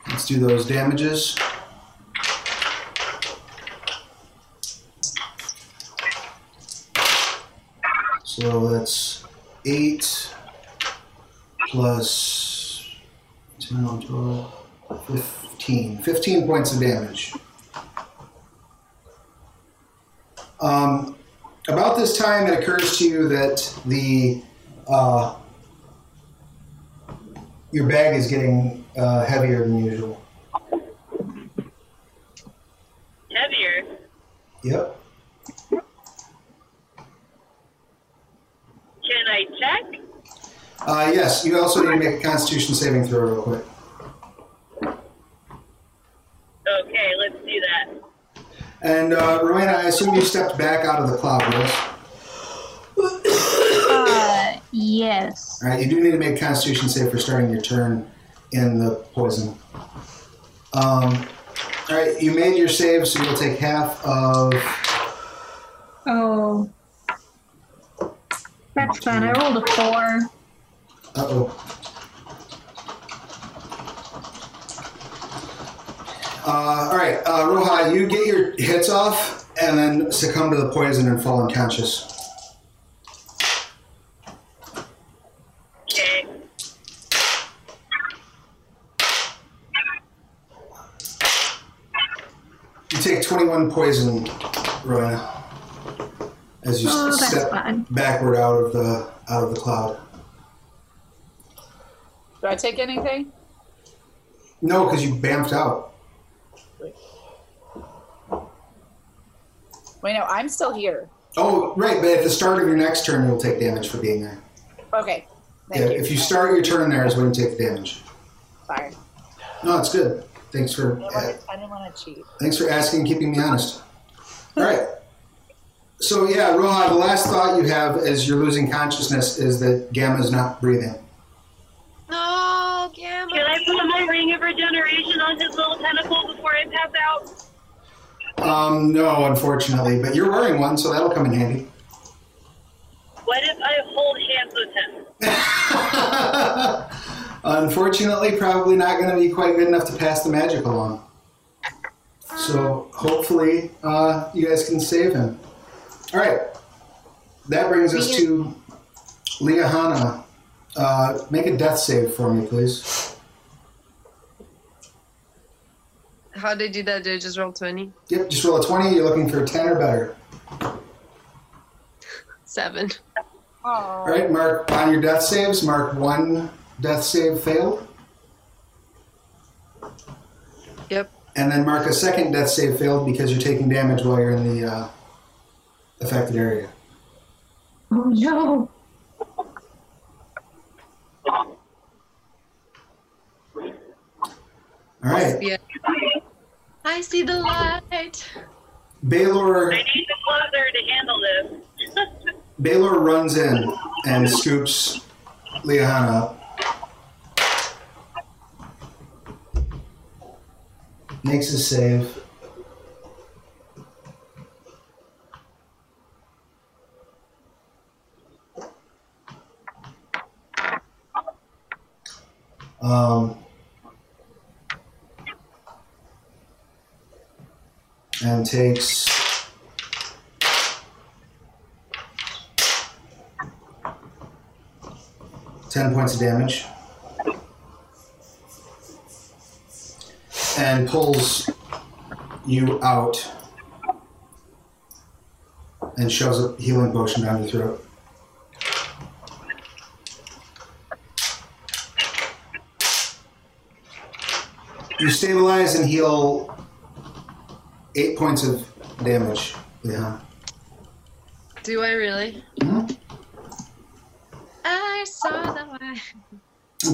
Let's do those damages. So that's 8 plus 10, 12, 15. 15 points of damage. Um, about this time, it occurs to you that the uh, your bag is getting uh, heavier than usual. Heavier. Yep. Can I check? Uh, yes, you also need to make a Constitution saving throw real quick. Okay, let's do that. And uh, Rauvaena, I assume you stepped back out of the cloud, yes? Uh, yes. All right, you do need to make a Constitution save for starting your turn in the poison. Um, all right, you made your save, so you'll take half of. Oh. That's fine. I rolled a 4. Uh oh. Uh, all right, uh, Roja, you get your hits off and then succumb to the poison and fall unconscious. Okay. You take 21 poison, Rauvaena, as you Oh, step backward out of the out of the cloud. Do I take anything? No, because you bamfed out. Wait, no, I'm still here. Oh, right, but at the start of your next turn, you'll take damage for being there. Okay. Thank yeah, you. if you start your turn there is when you take the damage. Sorry. No, it's good. Thanks for I didn't want to, I didn't want to cheat. thanks for asking and keeping me honest. All right. So yeah, Rohan, the last thought you have as you're losing consciousness is that Gamma's not breathing. No, Gamma. Can I put my ring of regeneration on his little tentacle before I pass out? Um, no, unfortunately, but you're wearing one, so that'll come in handy. What if I hold hands with him? (laughs) Unfortunately, probably not going to be quite good enough to pass the magic along. So hopefully, uh, you guys can save him. All right. That brings us to Liahana. Uh, make a death save for me, please. How did I do that? Did I just roll 20? Yep, just roll a 20. You're looking for a 10 or better. Seven. All right, mark on your death saves, mark one death save failed, Yep. and then mark a second death save failed because you're taking damage while you're in the uh, affected area. Oh no. All right, Yeah. I see the light. Baylor. I need the closer to handle this. (laughs) Baylor runs in and scoops Liahana up. Makes a save. Um, and takes ten points of damage. And pulls you out and shoves a healing potion down your throat. You stabilize and heal eight points of damage. Yeah. Do I really? Mhm. I saw the light.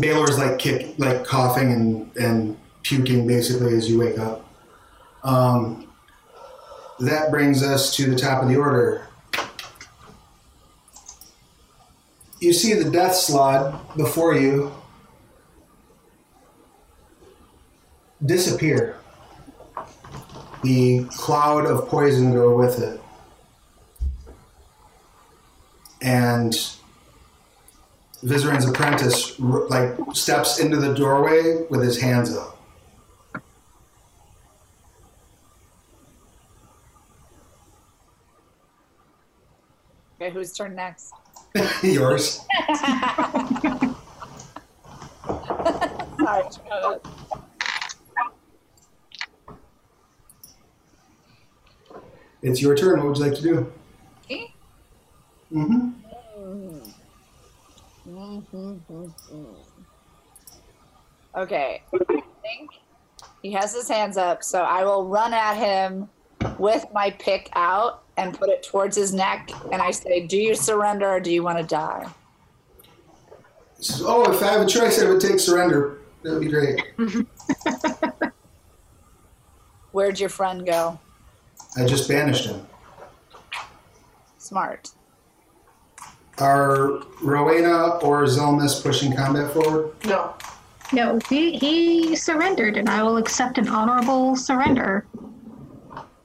Baylor's like kick, like coughing and, and puking basically as you wake up. Um, that brings us to the top of the order. You see the death slaad before you disappear. The cloud of poison go with it. And Vizeran's apprentice like steps into the doorway with his hands up. Okay, whose turn next? (laughs) Yours. (laughs) Sorry, It's your turn. What would you like to do? Me? Mm-hmm. Okay. I think he has his hands up, so I will run at him with my pick out and put it towards his neck, and I say, "Do you surrender or do you want to die?" Says, "Oh, if I have a choice, I would take surrender. That would be great." (laughs) Where'd your friend go? I just banished him. Smart. Are Rauvaena or Xilmys pushing combat forward? No. No, he, he surrendered, and I will accept an honorable surrender.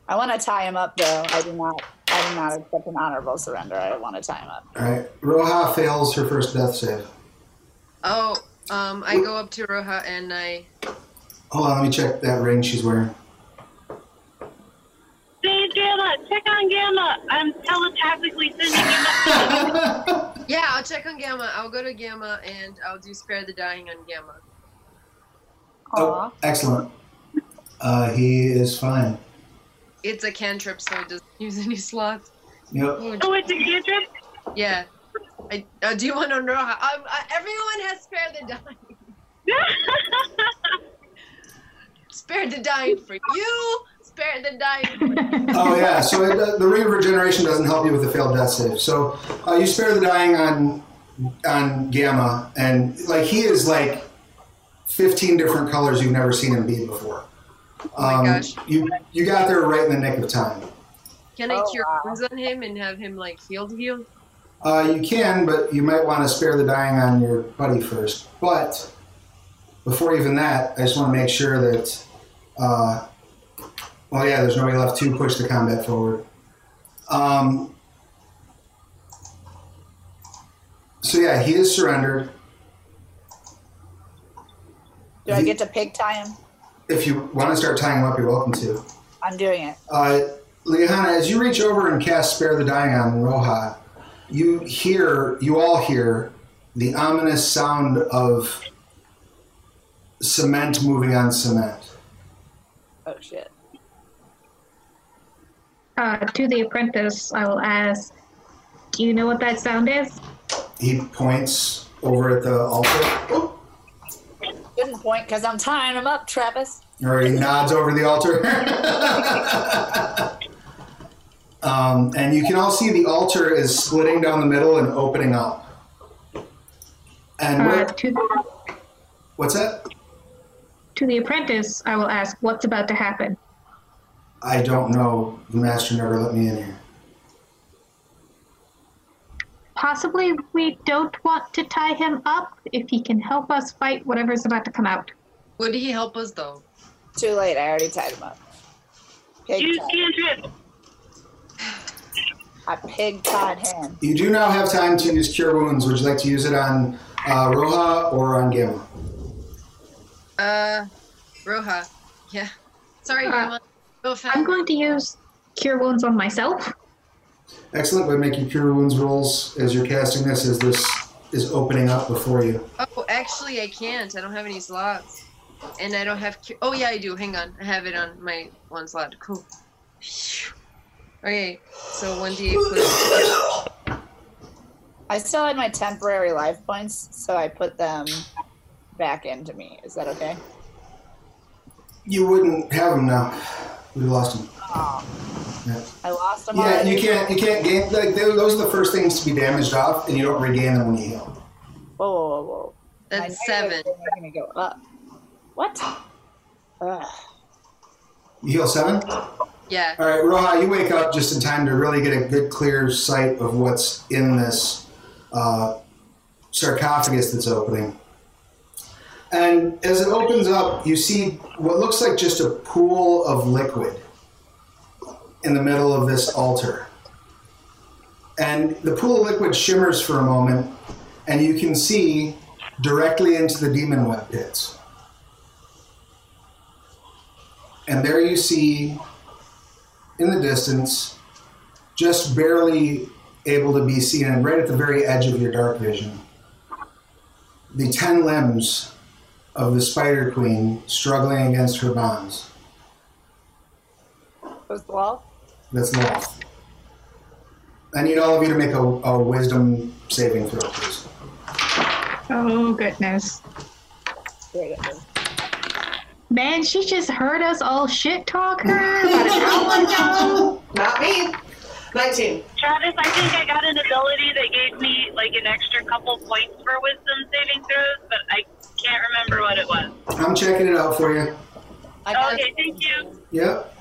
I want to tie him up, though. I do not. I do not accept an honorable surrender. I want to tie him up. All right. Roja fails her first death save. Oh, um, I go up to Roja and I. Hold on, let me check that ring she's wearing. Save Gamma! Check on Gamma! I'm telepathically sending you messages. (laughs) Yeah, I'll check on Gamma. I'll go to Gamma and I'll do Spare the Dying on Gamma. Aw. oh, excellent. Uh, he is fine. It's a cantrip, so it doesn't use any slots. Yep. oh, it's a cantrip? Yeah. I, uh, do you want to know how? Um, uh, everyone has Spare the Dying. (laughs) Spare the Dying for you. Spare the Dying (laughs) Oh yeah, so it, uh, the ring of regeneration doesn't help you with the failed death save. So uh, you spare the dying on on Gamma, and like he is like fifteen different colors you've never seen him be before. Oh my Um, gosh. You you got there right in the nick of time. Can I Oh, cure wow. wounds on him and have him like healed heal? Uh, you can, but you might want to spare the dying on your buddy first. But before even that, I just want to make sure that. Uh, well, yeah, there's nobody left to push the combat forward. Um, so yeah, he is surrendered. Do I get to pig tie him? If you want to start tying him up, you're welcome to. I'm doing it. Uh, as you reach over and cast Spare the Dying on Roja, you hear, you all hear the ominous sound of cement moving on cement. Oh shit. Uh, to the apprentice, I will ask, do you know what that sound is? He points over at the altar, Couldn't point because I'm tying him up, Travis. or he nods over the altar. (laughs) um, and you can all see the altar is splitting down the middle and opening up. And Uh, where, to, the, what's that? to the apprentice, I will ask, what's about to happen? I don't know. The master never let me in here. Possibly we don't want to tie him up if he can help us fight whatever's about to come out. Would he help us though? Too late. I already tied him up. Pig Use tie. cantrip. I pig tied him. You do now have time to use Cure Wounds. Would you like to use it on uh, Roja or on Gamma? Uh, Roja. Yeah. Sorry, Uh, Grandma. Go I'm going to use Cure Wounds on myself. Excellent. But make your Cure Wounds rolls as you're casting this, as this is opening up before you. Oh, actually, I can't. I don't have any slots, and I don't have. cu- Oh yeah, I do. Hang on, I have it on my one slot. Cool. Okay, so one d8 plus. I still had my temporary life points, so I put them back into me. Is that okay? You wouldn't have them now. We lost him. Oh, Yeah. I lost them Yeah, already. you can't. You can't gain. Like those are the first things to be damaged off, and you don't regain them when you heal. Whoa, whoa, whoa, whoa. That's seven. negatives are gonna go up. What? Ugh. You heal seven. Yeah. All right, Roja, you wake up just in time to really get a good, clear sight of what's in this uh, sarcophagus that's opening. And as it opens up, you see what looks like just a pool of liquid in the middle of this altar. And the pool of liquid shimmers for a moment, and you can see directly into the demon web pits. And there you see in the distance, just barely able to be seen, and right at the very edge of your dark vision, the ten limbs of the Spider Queen struggling against her bonds. That's the wall? That's Lolth. I need all of you to make a, a wisdom saving throw, please. Oh, goodness. Great. it is. Man, she just heard us all shit talk her about an hour ago. Not me. 19. Travis, I think I got an ability that gave me like an extra couple points for wisdom saving throws, but I can't remember what it was. I'm checking it out for you. I got Okay, thank you. Yep.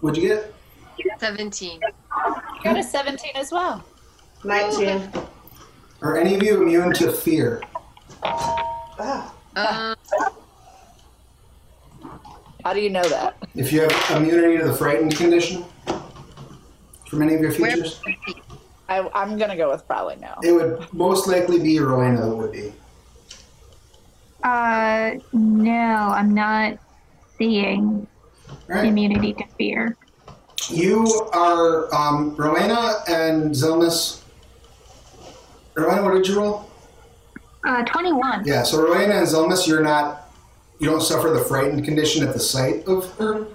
What'd you get? Seventeen. You got a 17 as well. 19. Are any of you immune to fear? Ah. Um, How do you know that? If you have immunity to the frightened condition from any of your features? I, I'm gonna go with probably no. It would most likely be Rauvaena that would be. Uh, no, I'm not seeing Right. immunity to fear. You are um, Rauvaena and Xilmys. Rauvaena, what did you roll? Uh, 21. Yeah, so Rauvaena and Xilmys, you're not, you don't suffer the frightened condition at the sight of her.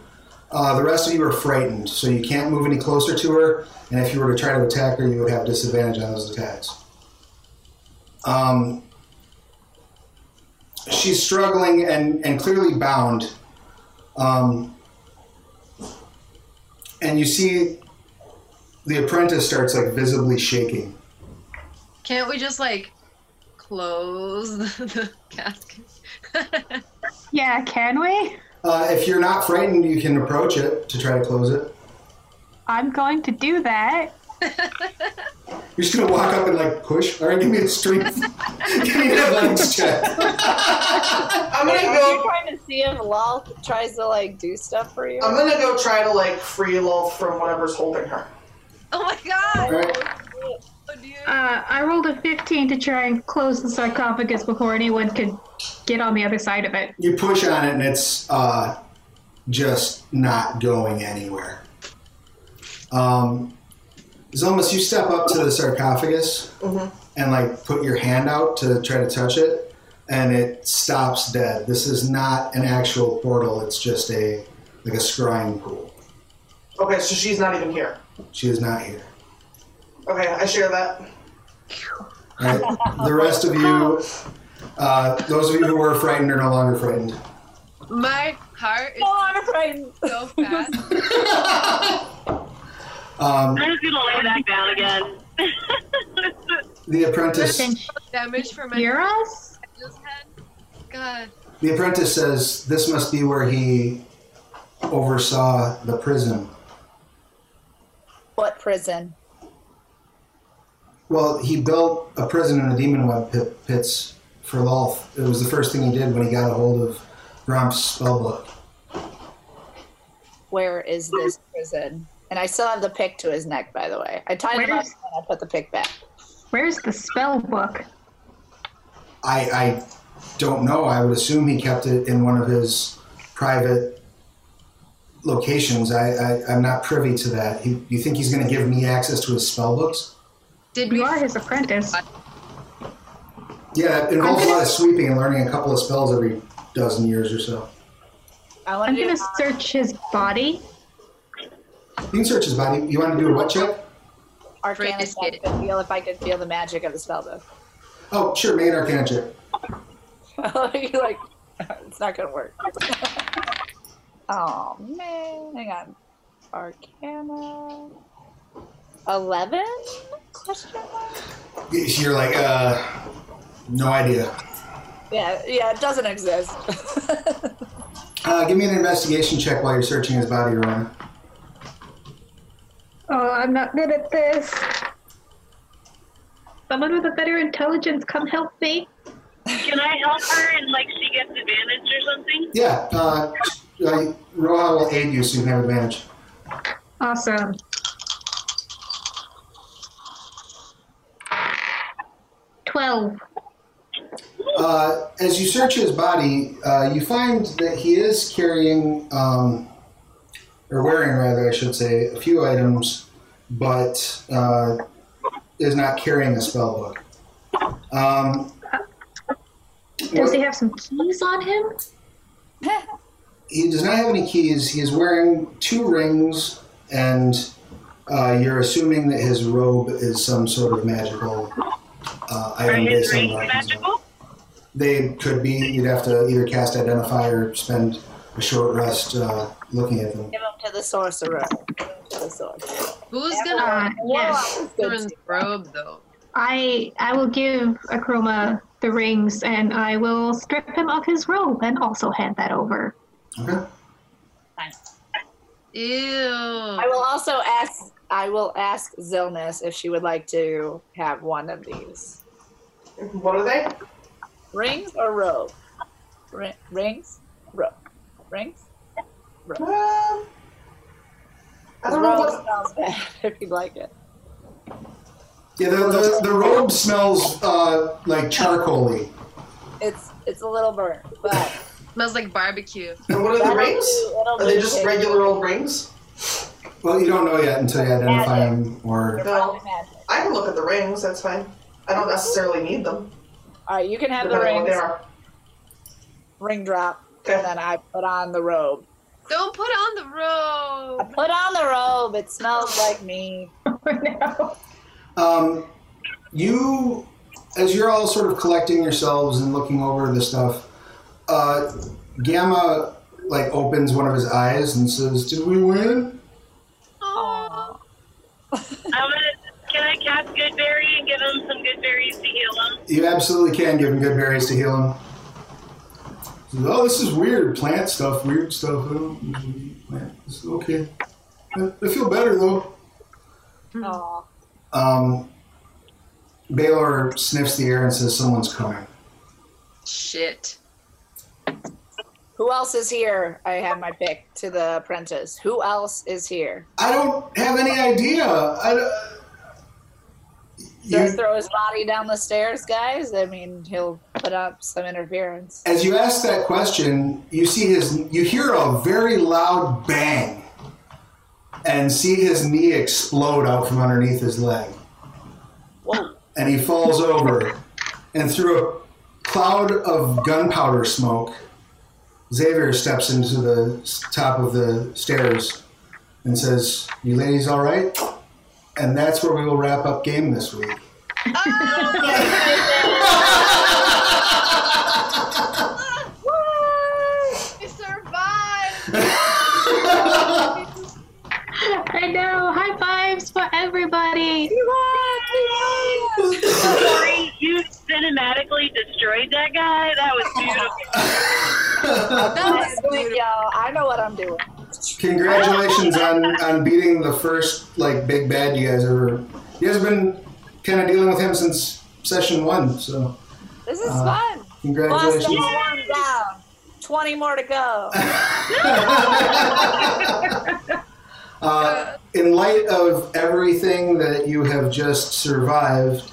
Uh, the rest of you are frightened, so you can't move any closer to her. And if you were to try to attack her, you would have disadvantage on those attacks. Um, she's struggling and, and clearly bound. Um, and you see the apprentice starts like visibly shaking. can't we just like close (laughs) the, the casket? (laughs) Yeah, can we? Uh, if you're not frightened, you can approach it to try to close it. I'm going to do that. You're just gonna walk up and like push. All right, give me a strength. (laughs) give me an athletics check. I'm gonna Are you go. trying to see if Lal tries to like do stuff for you? I'm gonna go try to like free Lolth from whatever's holding her. oh my god! All right. Dear. Uh, I rolled a 15 to try and close the sarcophagus before anyone could get on the other side of it. You push on it and it's uh, just not going anywhere. Um, Xilmys, you step up to the sarcophagus and like put your hand out to try to touch it, and it stops dead. This is not an actual portal; it's just a like a scrying pool. Okay, so she's not even here. She is not here. Okay, I share that. Right? the rest of you, uh, those of you who were frightened, are no longer frightened. My heart is No longer frightened. so fast. (laughs) Um, I'm just gonna lay back down again. (laughs) the apprentice. Damage for my hear us? I just had. God. The apprentice says this must be where he oversaw the prison. What prison? Well, he built a prison in the demon web pit, pits for Lolth. It was the first thing he did when he got a hold of Gromph's spellbook. Where is this prison? And I still have the pick to his neck, by the way. I tied him up and I put the pick back. Where's the spell book? I, I don't know. I would assume he kept it in one of his private locations. I, I, I'm not privy to that. He, you think he's going to give me access to his spellbooks? Did we You are his apprentice. Yeah, it involves a lot of sweeping and learning a couple of spells every dozen years or so. I I'm gonna search his body. You can search his body. You want to do a what check? Arcana Frisk check it. to feel if I could feel the magic of the spellbook. Oh, sure, make an arcana check. (laughs) You're like, it's not gonna work. (laughs) oh man, hang on. Arcana. Eleven? Question mark. You're like, uh, no idea. Yeah, yeah, it doesn't exist. (laughs) Uh, give me an investigation check while you're searching his body, Rona. Oh, I'm not good at this. Someone with a better intelligence, come help me. Can I help her and like she gets advantage or something? Yeah, uh, uh, Roja will aid you so you can have advantage. Awesome. Twelve. Uh, as you search his body, uh, you find that he is carrying, um, or wearing rather, I should say, a few items, but uh, is not carrying a spell book. Um, Does he have some keys on him? he does not have any keys. He is wearing two rings, and uh, you're assuming that his robe is some sort of magical uh, item his based on rings what happens. magical? They could be. You'd have to either cast Identify or spend a short rest uh, looking at them. Give him to the sorcerer. Give him to the sorcerer. Who's Uh, gonna yes. Good Soren's robe though? I I will give Akroma the rings and I will strip him of his robe and also hand that over. Okay. Ew. I will also ask. I will ask Xilmys if she would like to have one of these What are they? rings or robe. Ri- rings, robe, rings. Um, I don't know what. smells bad (laughs) if you'd like it. Yeah, the, the, the robe smells uh, like charcoaly. It's it's a little burnt, but Smells like barbecue. And what are the rings? Are they just regular old rings? Well, you don't know yet until you identify Magic. them or. They're No. I can look at the rings. That's fine. I don't necessarily need them. All right, you can have the Depending on what rings. they are. Ring drop, Okay. and then I put on the robe. Don't put on the robe. I robe. put on the robe. It smells like me. (laughs) no. Um, you, as you're all sort of collecting yourselves and looking over the stuff, uh, Gamma like opens one of his eyes and says, "Did we win?" Aw. I'm gonna. Can I cast good berry and give him some good berries to heal him? You absolutely can give him good berries to heal him. Oh, this is weird. Plant stuff, weird stuff. I don't usually eat plant. It's okay. I, I feel better though. Aw. Um, Baylor sniffs the air and says, "Someone's coming." Shit. Who else is here? I have my pick to the apprentice. Who else is here? I don't have any idea. I, You, throw his body down the stairs, guys. I mean, he'll put up some interference. as you ask that question, you see his, you hear a very loud bang, and see his knee explode out from underneath his leg, Whoa. and he falls over, and through a cloud of gunpowder smoke, Xavier steps into the top of the stairs and says, "You ladies, all right?" And that's where we will wrap up game this week. Oh, (laughs) We survived! (laughs) I know. High fives for everybody. Corey, you (laughs) cinematically destroyed that guy. That was beautiful. (laughs) That was beautiful. Yo, I know what I'm doing. Congratulations on, on beating the first like big bad you guys ever. You guys have been kind of dealing with him since session one, so This is Uh, fun. Lost congratulations. one down. 20 more to go. (laughs) Uh, in light of everything that you have just survived,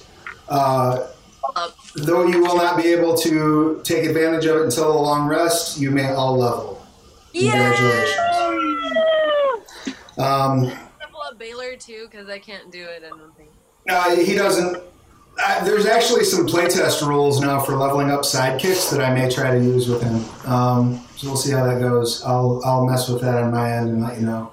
uh, Up. Though you will not be able to take advantage of it until the long rest, you may all level. Congratulations. Um, Level up Baylor too, because I can't do it. I don't think. Uh, he doesn't. Uh, there's actually some playtest rules now for leveling up sidekicks that I may try to use with him. Um, so we'll see how that goes. I'll I'll mess with that on my end and let you know.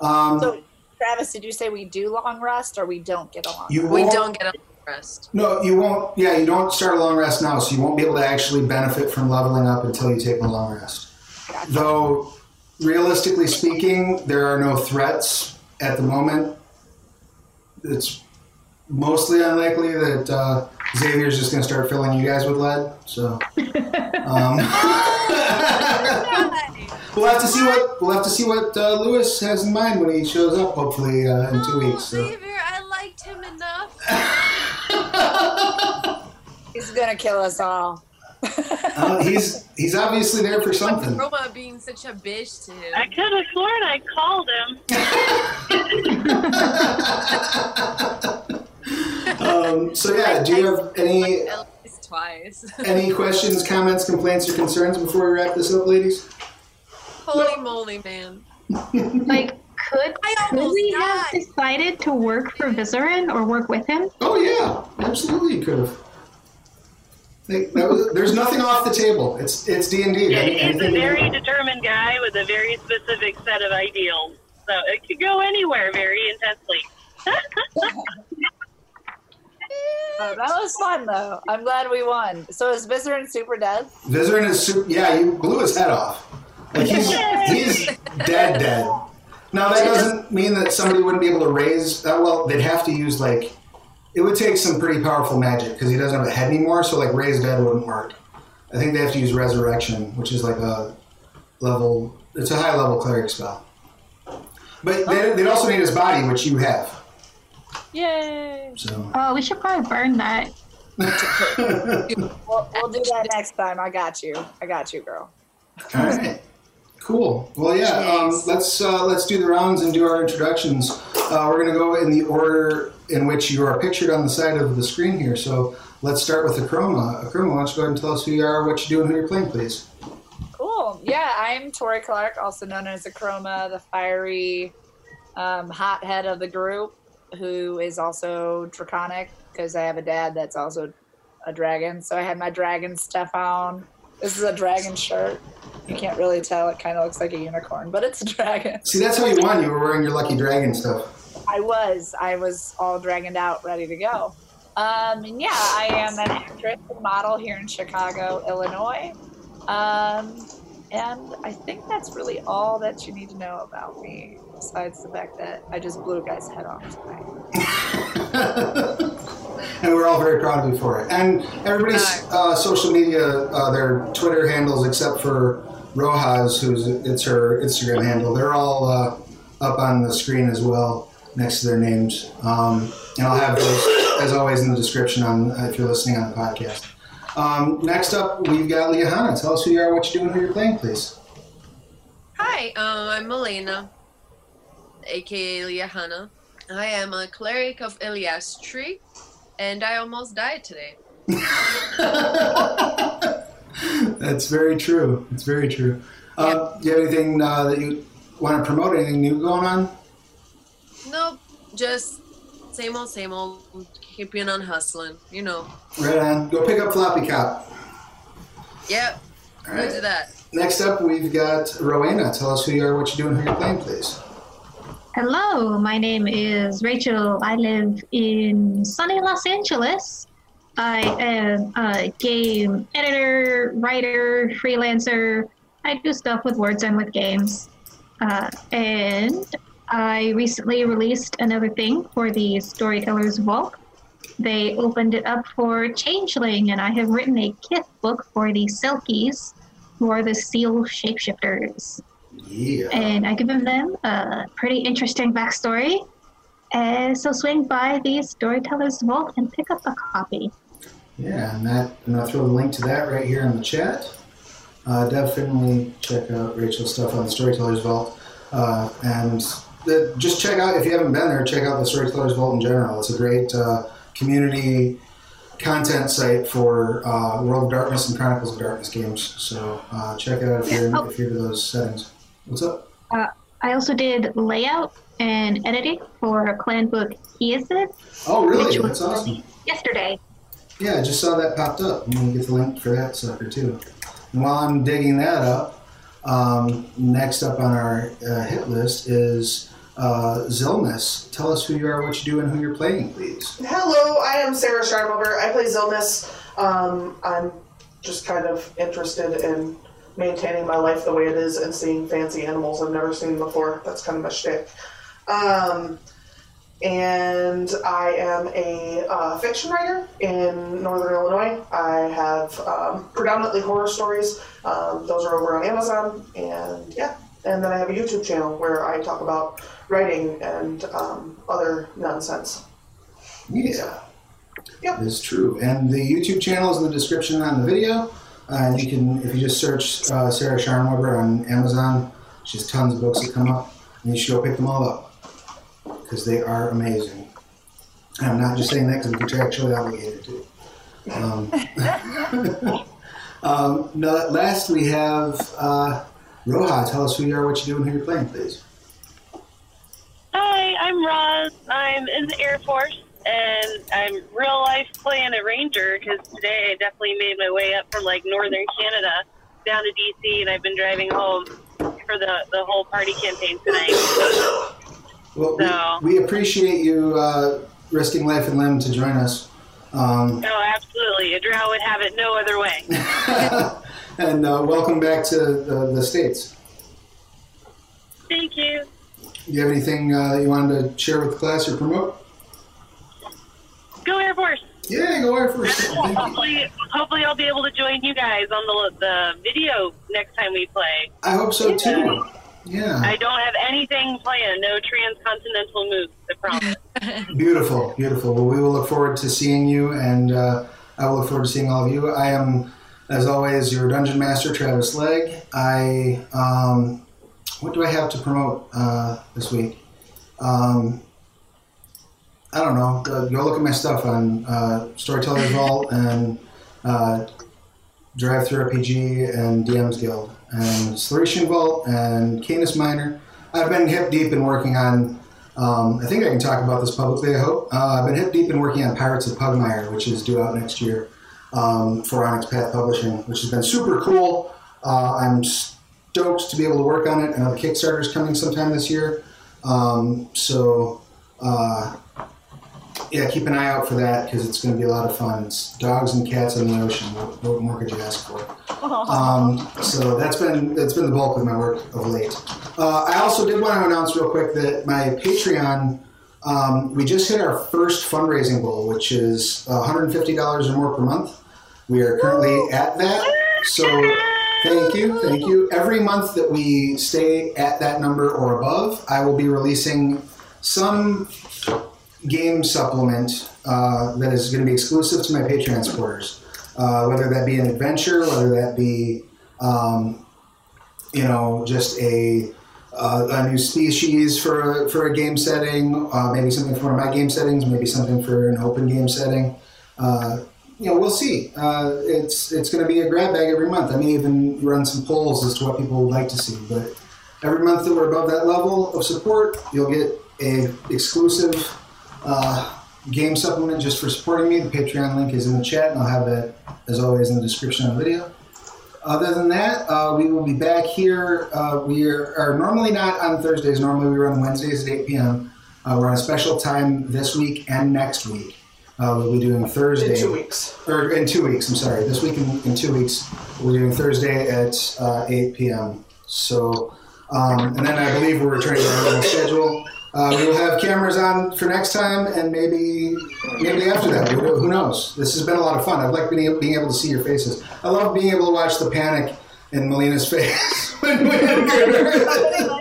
Um, So, Travis, did you say we do long rest or we don't get a long you We don't get a rest. No, you won't. Yeah, you don't start a long rest now, so you won't be able to actually benefit from leveling up until you take a long rest. Gotcha. Though, realistically speaking, there are no threats at the moment. It's mostly unlikely that uh, Xavier's just going to start filling you guys with lead. So, (laughs) um, (laughs) we'll have to see what we'll have to see what uh, Lewis has in mind when he shows up. Hopefully uh, in two weeks. So. He's going to kill us all. Uh, he's he's obviously there for something. Roma being such a bitch to him. I could have sworn I called him. Um, so yeah, do you have any twice. any questions, comments, complaints, or concerns before we wrap this up, ladies? Holy moly, man. Like, could, I could almost we have decided to work for Vizeran or work with him? Oh yeah, absolutely, you could have. Like, that was, there's nothing off the table. It's it's D and D. Yeah, he's a very determined guy with a very specific set of ideals. So it could go anywhere very intensely. (laughs) Oh, that was fun, though. I'm glad we won. So is Vizeran super dead? Vizeran is super. Yeah, you blew his head off. Like he's (laughs) he's dead, dead. Now that doesn't mean that somebody wouldn't be able to raise. Uh, well, they'd have to use like. It would take some pretty powerful magic because he doesn't have a head anymore. So like raise dead wouldn't work. I think they have to use resurrection, which is like a level. It's a high level cleric spell. But they, they'd also need his body, which you have. Yay! So. Oh, we should probably burn that. (laughs) We'll, we'll do that next time. I got you. I got you, girl. All right. Cool. Well, yeah. Um, let's uh, let's do the rounds and do our introductions. Uh, we're going to go in the order in which you are pictured on the side of the screen here. So let's start with Akroma. Akroma, why don't you go ahead and tell us who you are, what you do, and who you're playing, please. Cool. Yeah, I'm Tori Clark, also known as Akroma, the fiery um, hothead of the group, who is also draconic because I have a dad that's also a dragon. So I had my dragon stuff on. This is a dragon shirt. You can't really tell. It kind of looks like a unicorn, but it's a dragon. See, that's how you won. You were wearing your lucky dragon stuff. I was. I was all dragoned out, ready to go. Um, and yeah, I am an actress and model here in Chicago, Illinois. Um, and I think that's really all that you need to know about me, besides the fact that I just blew a guy's head off tonight. (laughs) and we're all very proud of you for it. And everybody's uh, social media, uh, their Twitter handles, except for Rojas, who's it's her Instagram handle, they're all uh, up on the screen as well, next to their names. Um, and I'll have those, as always, in the description on if you're listening on the podcast. Um, next up, we've got Liahana. Tell us who you are, what you're doing, who you're playing, please. Hi, uh, I'm Elena, aka Liahana. I am a cleric of Eilistraee. And I almost died today. (laughs) That's very true. It's very true. Uh, do you have anything uh, that you want to promote? Anything new going on? Nope, just same old, same old. Keeping on hustling, you know. Right on. Go pick up Floppy Cop. Yep, All right. do that. Next up, we've got Rauvaena. Tell us who you are, what you do, and who you're playing, please. Hello, my name is Rachel. I live in sunny Los Angeles. I am a game editor, writer, freelancer. I do stuff with words and with games. Uh, and I recently released another thing for the Storyteller's Vault. They opened it up for Changeling, and I have written a kith book for the Selkies, who are the seal shapeshifters Yeah. and I've given them a pretty interesting backstory. Uh, so swing by the Storyteller's Vault and pick up a copy. Yeah, and that and I'm gonna throw the link to that right here in the chat. Uh, definitely check out Rachel's stuff on the Storytellers Vault, uh, and just check out if you haven't been there. Check out the Storytellers Vault in general. It's a great uh, community content site for uh, World of Darkness and Chronicles of Darkness games. So uh, check it out if you're Oh. if you're to those settings. What's up? I also did layout and editing for Clan Book Kiasyd Oh, really? That's awesome. yesterday. Yeah, I just saw that popped up. I'm gonna get the link for that sucker too. And while I'm digging that up, um, next up on our uh, hit list is uh. Tell us who you are, what you do, and who you're playing, please. Hello, I am Sarah Scharnweber. I play Xilmys. Um, I'm just kind of interested in maintaining my life the way it is and seeing fancy animals I've never seen before. That's kind of my shtick. Um, and I am a uh, fiction writer in Northern Illinois. I have um, predominantly horror stories. Um, those are over on Amazon, and yeah. And then I have a YouTube channel where I talk about writing and um, other nonsense. Yeah, Yep. it is true. And the YouTube channel is in the description on the video. Uh, and you can, if you just search uh, Sarah Scharnweber on Amazon, she has tons of books that come up, and you should go pick them all up because they are amazing. And I'm not just saying that because I'm contractually obligated to. Um, (laughs) um, no, last we have uh, Roja. Tell us who you are, what you do, and who you're playing, please. Hi, I'm Roz. I'm in the Air Force, and I'm real life playing a ranger because today I definitely made my way up from like northern Canada down to DC, and I've been driving home for the the whole party campaign tonight. Well, No. we, we appreciate you uh, risking life and limb to join us. Um, No, absolutely. A drow would have it no other way. (laughs) and uh, welcome back to the, the States. Thank you. Do you have anything uh, that you wanted to share with the class or promote? Go Air Force. Yeah, go Air Force. (laughs) Hopefully, hopefully I'll be able to join you guys on the the video next time we play. I hope so too. Yeah, I don't have anything planned. No transcontinental moves. I promise. (laughs) beautiful, beautiful. Well, we will look forward to seeing you, and uh, I will look forward to seeing all of you. I am, as always, your dungeon master, Travis Legge. I, um, what do I have to promote uh, this week? Um, I don't know. Uh, go look at my stuff on uh, Storyteller's Vault and uh, DriveThruRPG and DM's Guild and Slurician Vault and Canis Minor. I've been hip deep in working on. Um, I think I can talk about this publicly. I hope uh, I've been hip deep in working on Pirates of Pugmire, which is due out next year um, for Onyx Path Publishing, which has been super cool. Uh, I'm stoked to be able to work on it. I know the Kickstarter is coming sometime this year, um, so uh, yeah, keep an eye out for that because it's going to be a lot of fun. It's dogs and cats in the ocean. What, what more could you ask for? (laughs) Um, so that's been that's been the bulk of my work of late. Uh, I also did want to announce real quick that my Patreon. Um, we just hit our first fundraising goal, which is $150 or more per month. We are currently at that. So thank you, thank you. Every month that we stay at that number or above, I will be releasing some game supplement uh, that is going to be exclusive to my Patreon supporters. Uh, whether that be an adventure, whether that be, um, you know, just a uh, a new species for a, for a game setting, uh, maybe something for one of my game settings, maybe something for an open game setting. Uh, you know, we'll see. Uh, it's it's going to be a grab bag every month. I may even run some polls as to what people would like to see. But every month that we're above that level of support, you'll get a exclusive uh, game supplement just for supporting me. The Patreon link is in the chat, and I'll have that as always in the description of the video. Other than that, uh, we will be back here. Uh, we are, are normally not on Thursdays. Normally we run Wednesdays at 8 p.m. Uh, we're on a special time this week and next week. Uh, we'll be doing Thursday. In two weeks. Or in two weeks, I'm sorry. This week in, in two weeks, we're doing Thursday at uh, 8 p.m. So, um, and then I believe we're returning to our normal schedule. Uh, we will have cameras on for next time, and maybe maybe after that. Who who knows? This has been a lot of fun. I've liked being able, being able to see your faces. I love being able to watch the panic in Milena's (laughs) face when, when it occurred to her,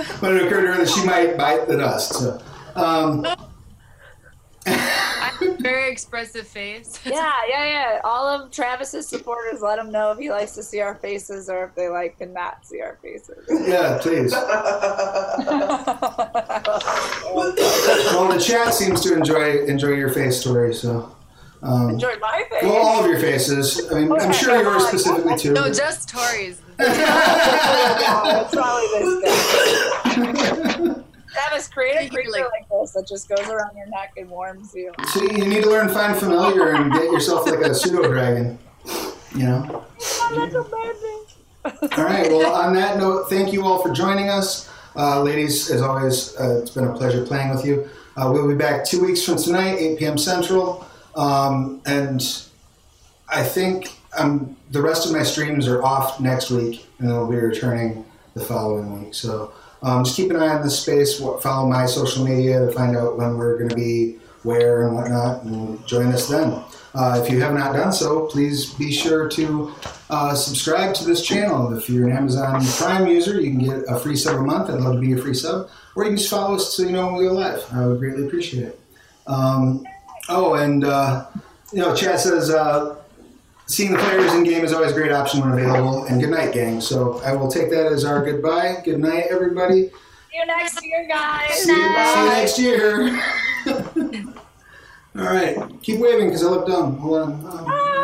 (laughs) when it occurred to her that she might bite the dust. So, um, (laughs) Very expressive face. (laughs) Yeah, yeah, yeah. All of Travis's supporters let him know if he likes to see our faces or if they like to not see our faces. yeah, please. (laughs) Well, the chat seems to enjoy enjoy your face story. So, um, Enjoy my face. well, all of your faces. I mean, I'm sure yours specifically too. No, just Tori's. Yeah, it's probably this guy. Travis, create a creature like- like this that just goes around your neck and warms you. See, you need to learn find familiar and get yourself like a pseudo dragon. You know. All right. Well, on that note, thank you all for joining us, uh, ladies. As always, uh, it's been a pleasure playing with you. Uh, we'll be back two weeks from tonight, 8 p.m. Central, um, and I think um, the rest of my streams are off next week, and then we'll be returning the following week. So um, just keep an eye on this space. Follow my social media to find out when we're going to be where and whatnot, and join us then. Uh, if you have not done so, please be sure to uh, subscribe to this channel. If you're an Amazon Prime user, you can get a free sub a month. I'd love to be your free sub. Or you can just follow us so you know when we go live. I would greatly appreciate it. Um, oh, and uh, you know, chat says uh, seeing the players in game is always a great option when available. And good night, gang. So I will take that as our goodbye. Good night, everybody. See you next year, guys. See you, see you next year. (laughs) All right, keep waving because I look dumb. Hold on. Um,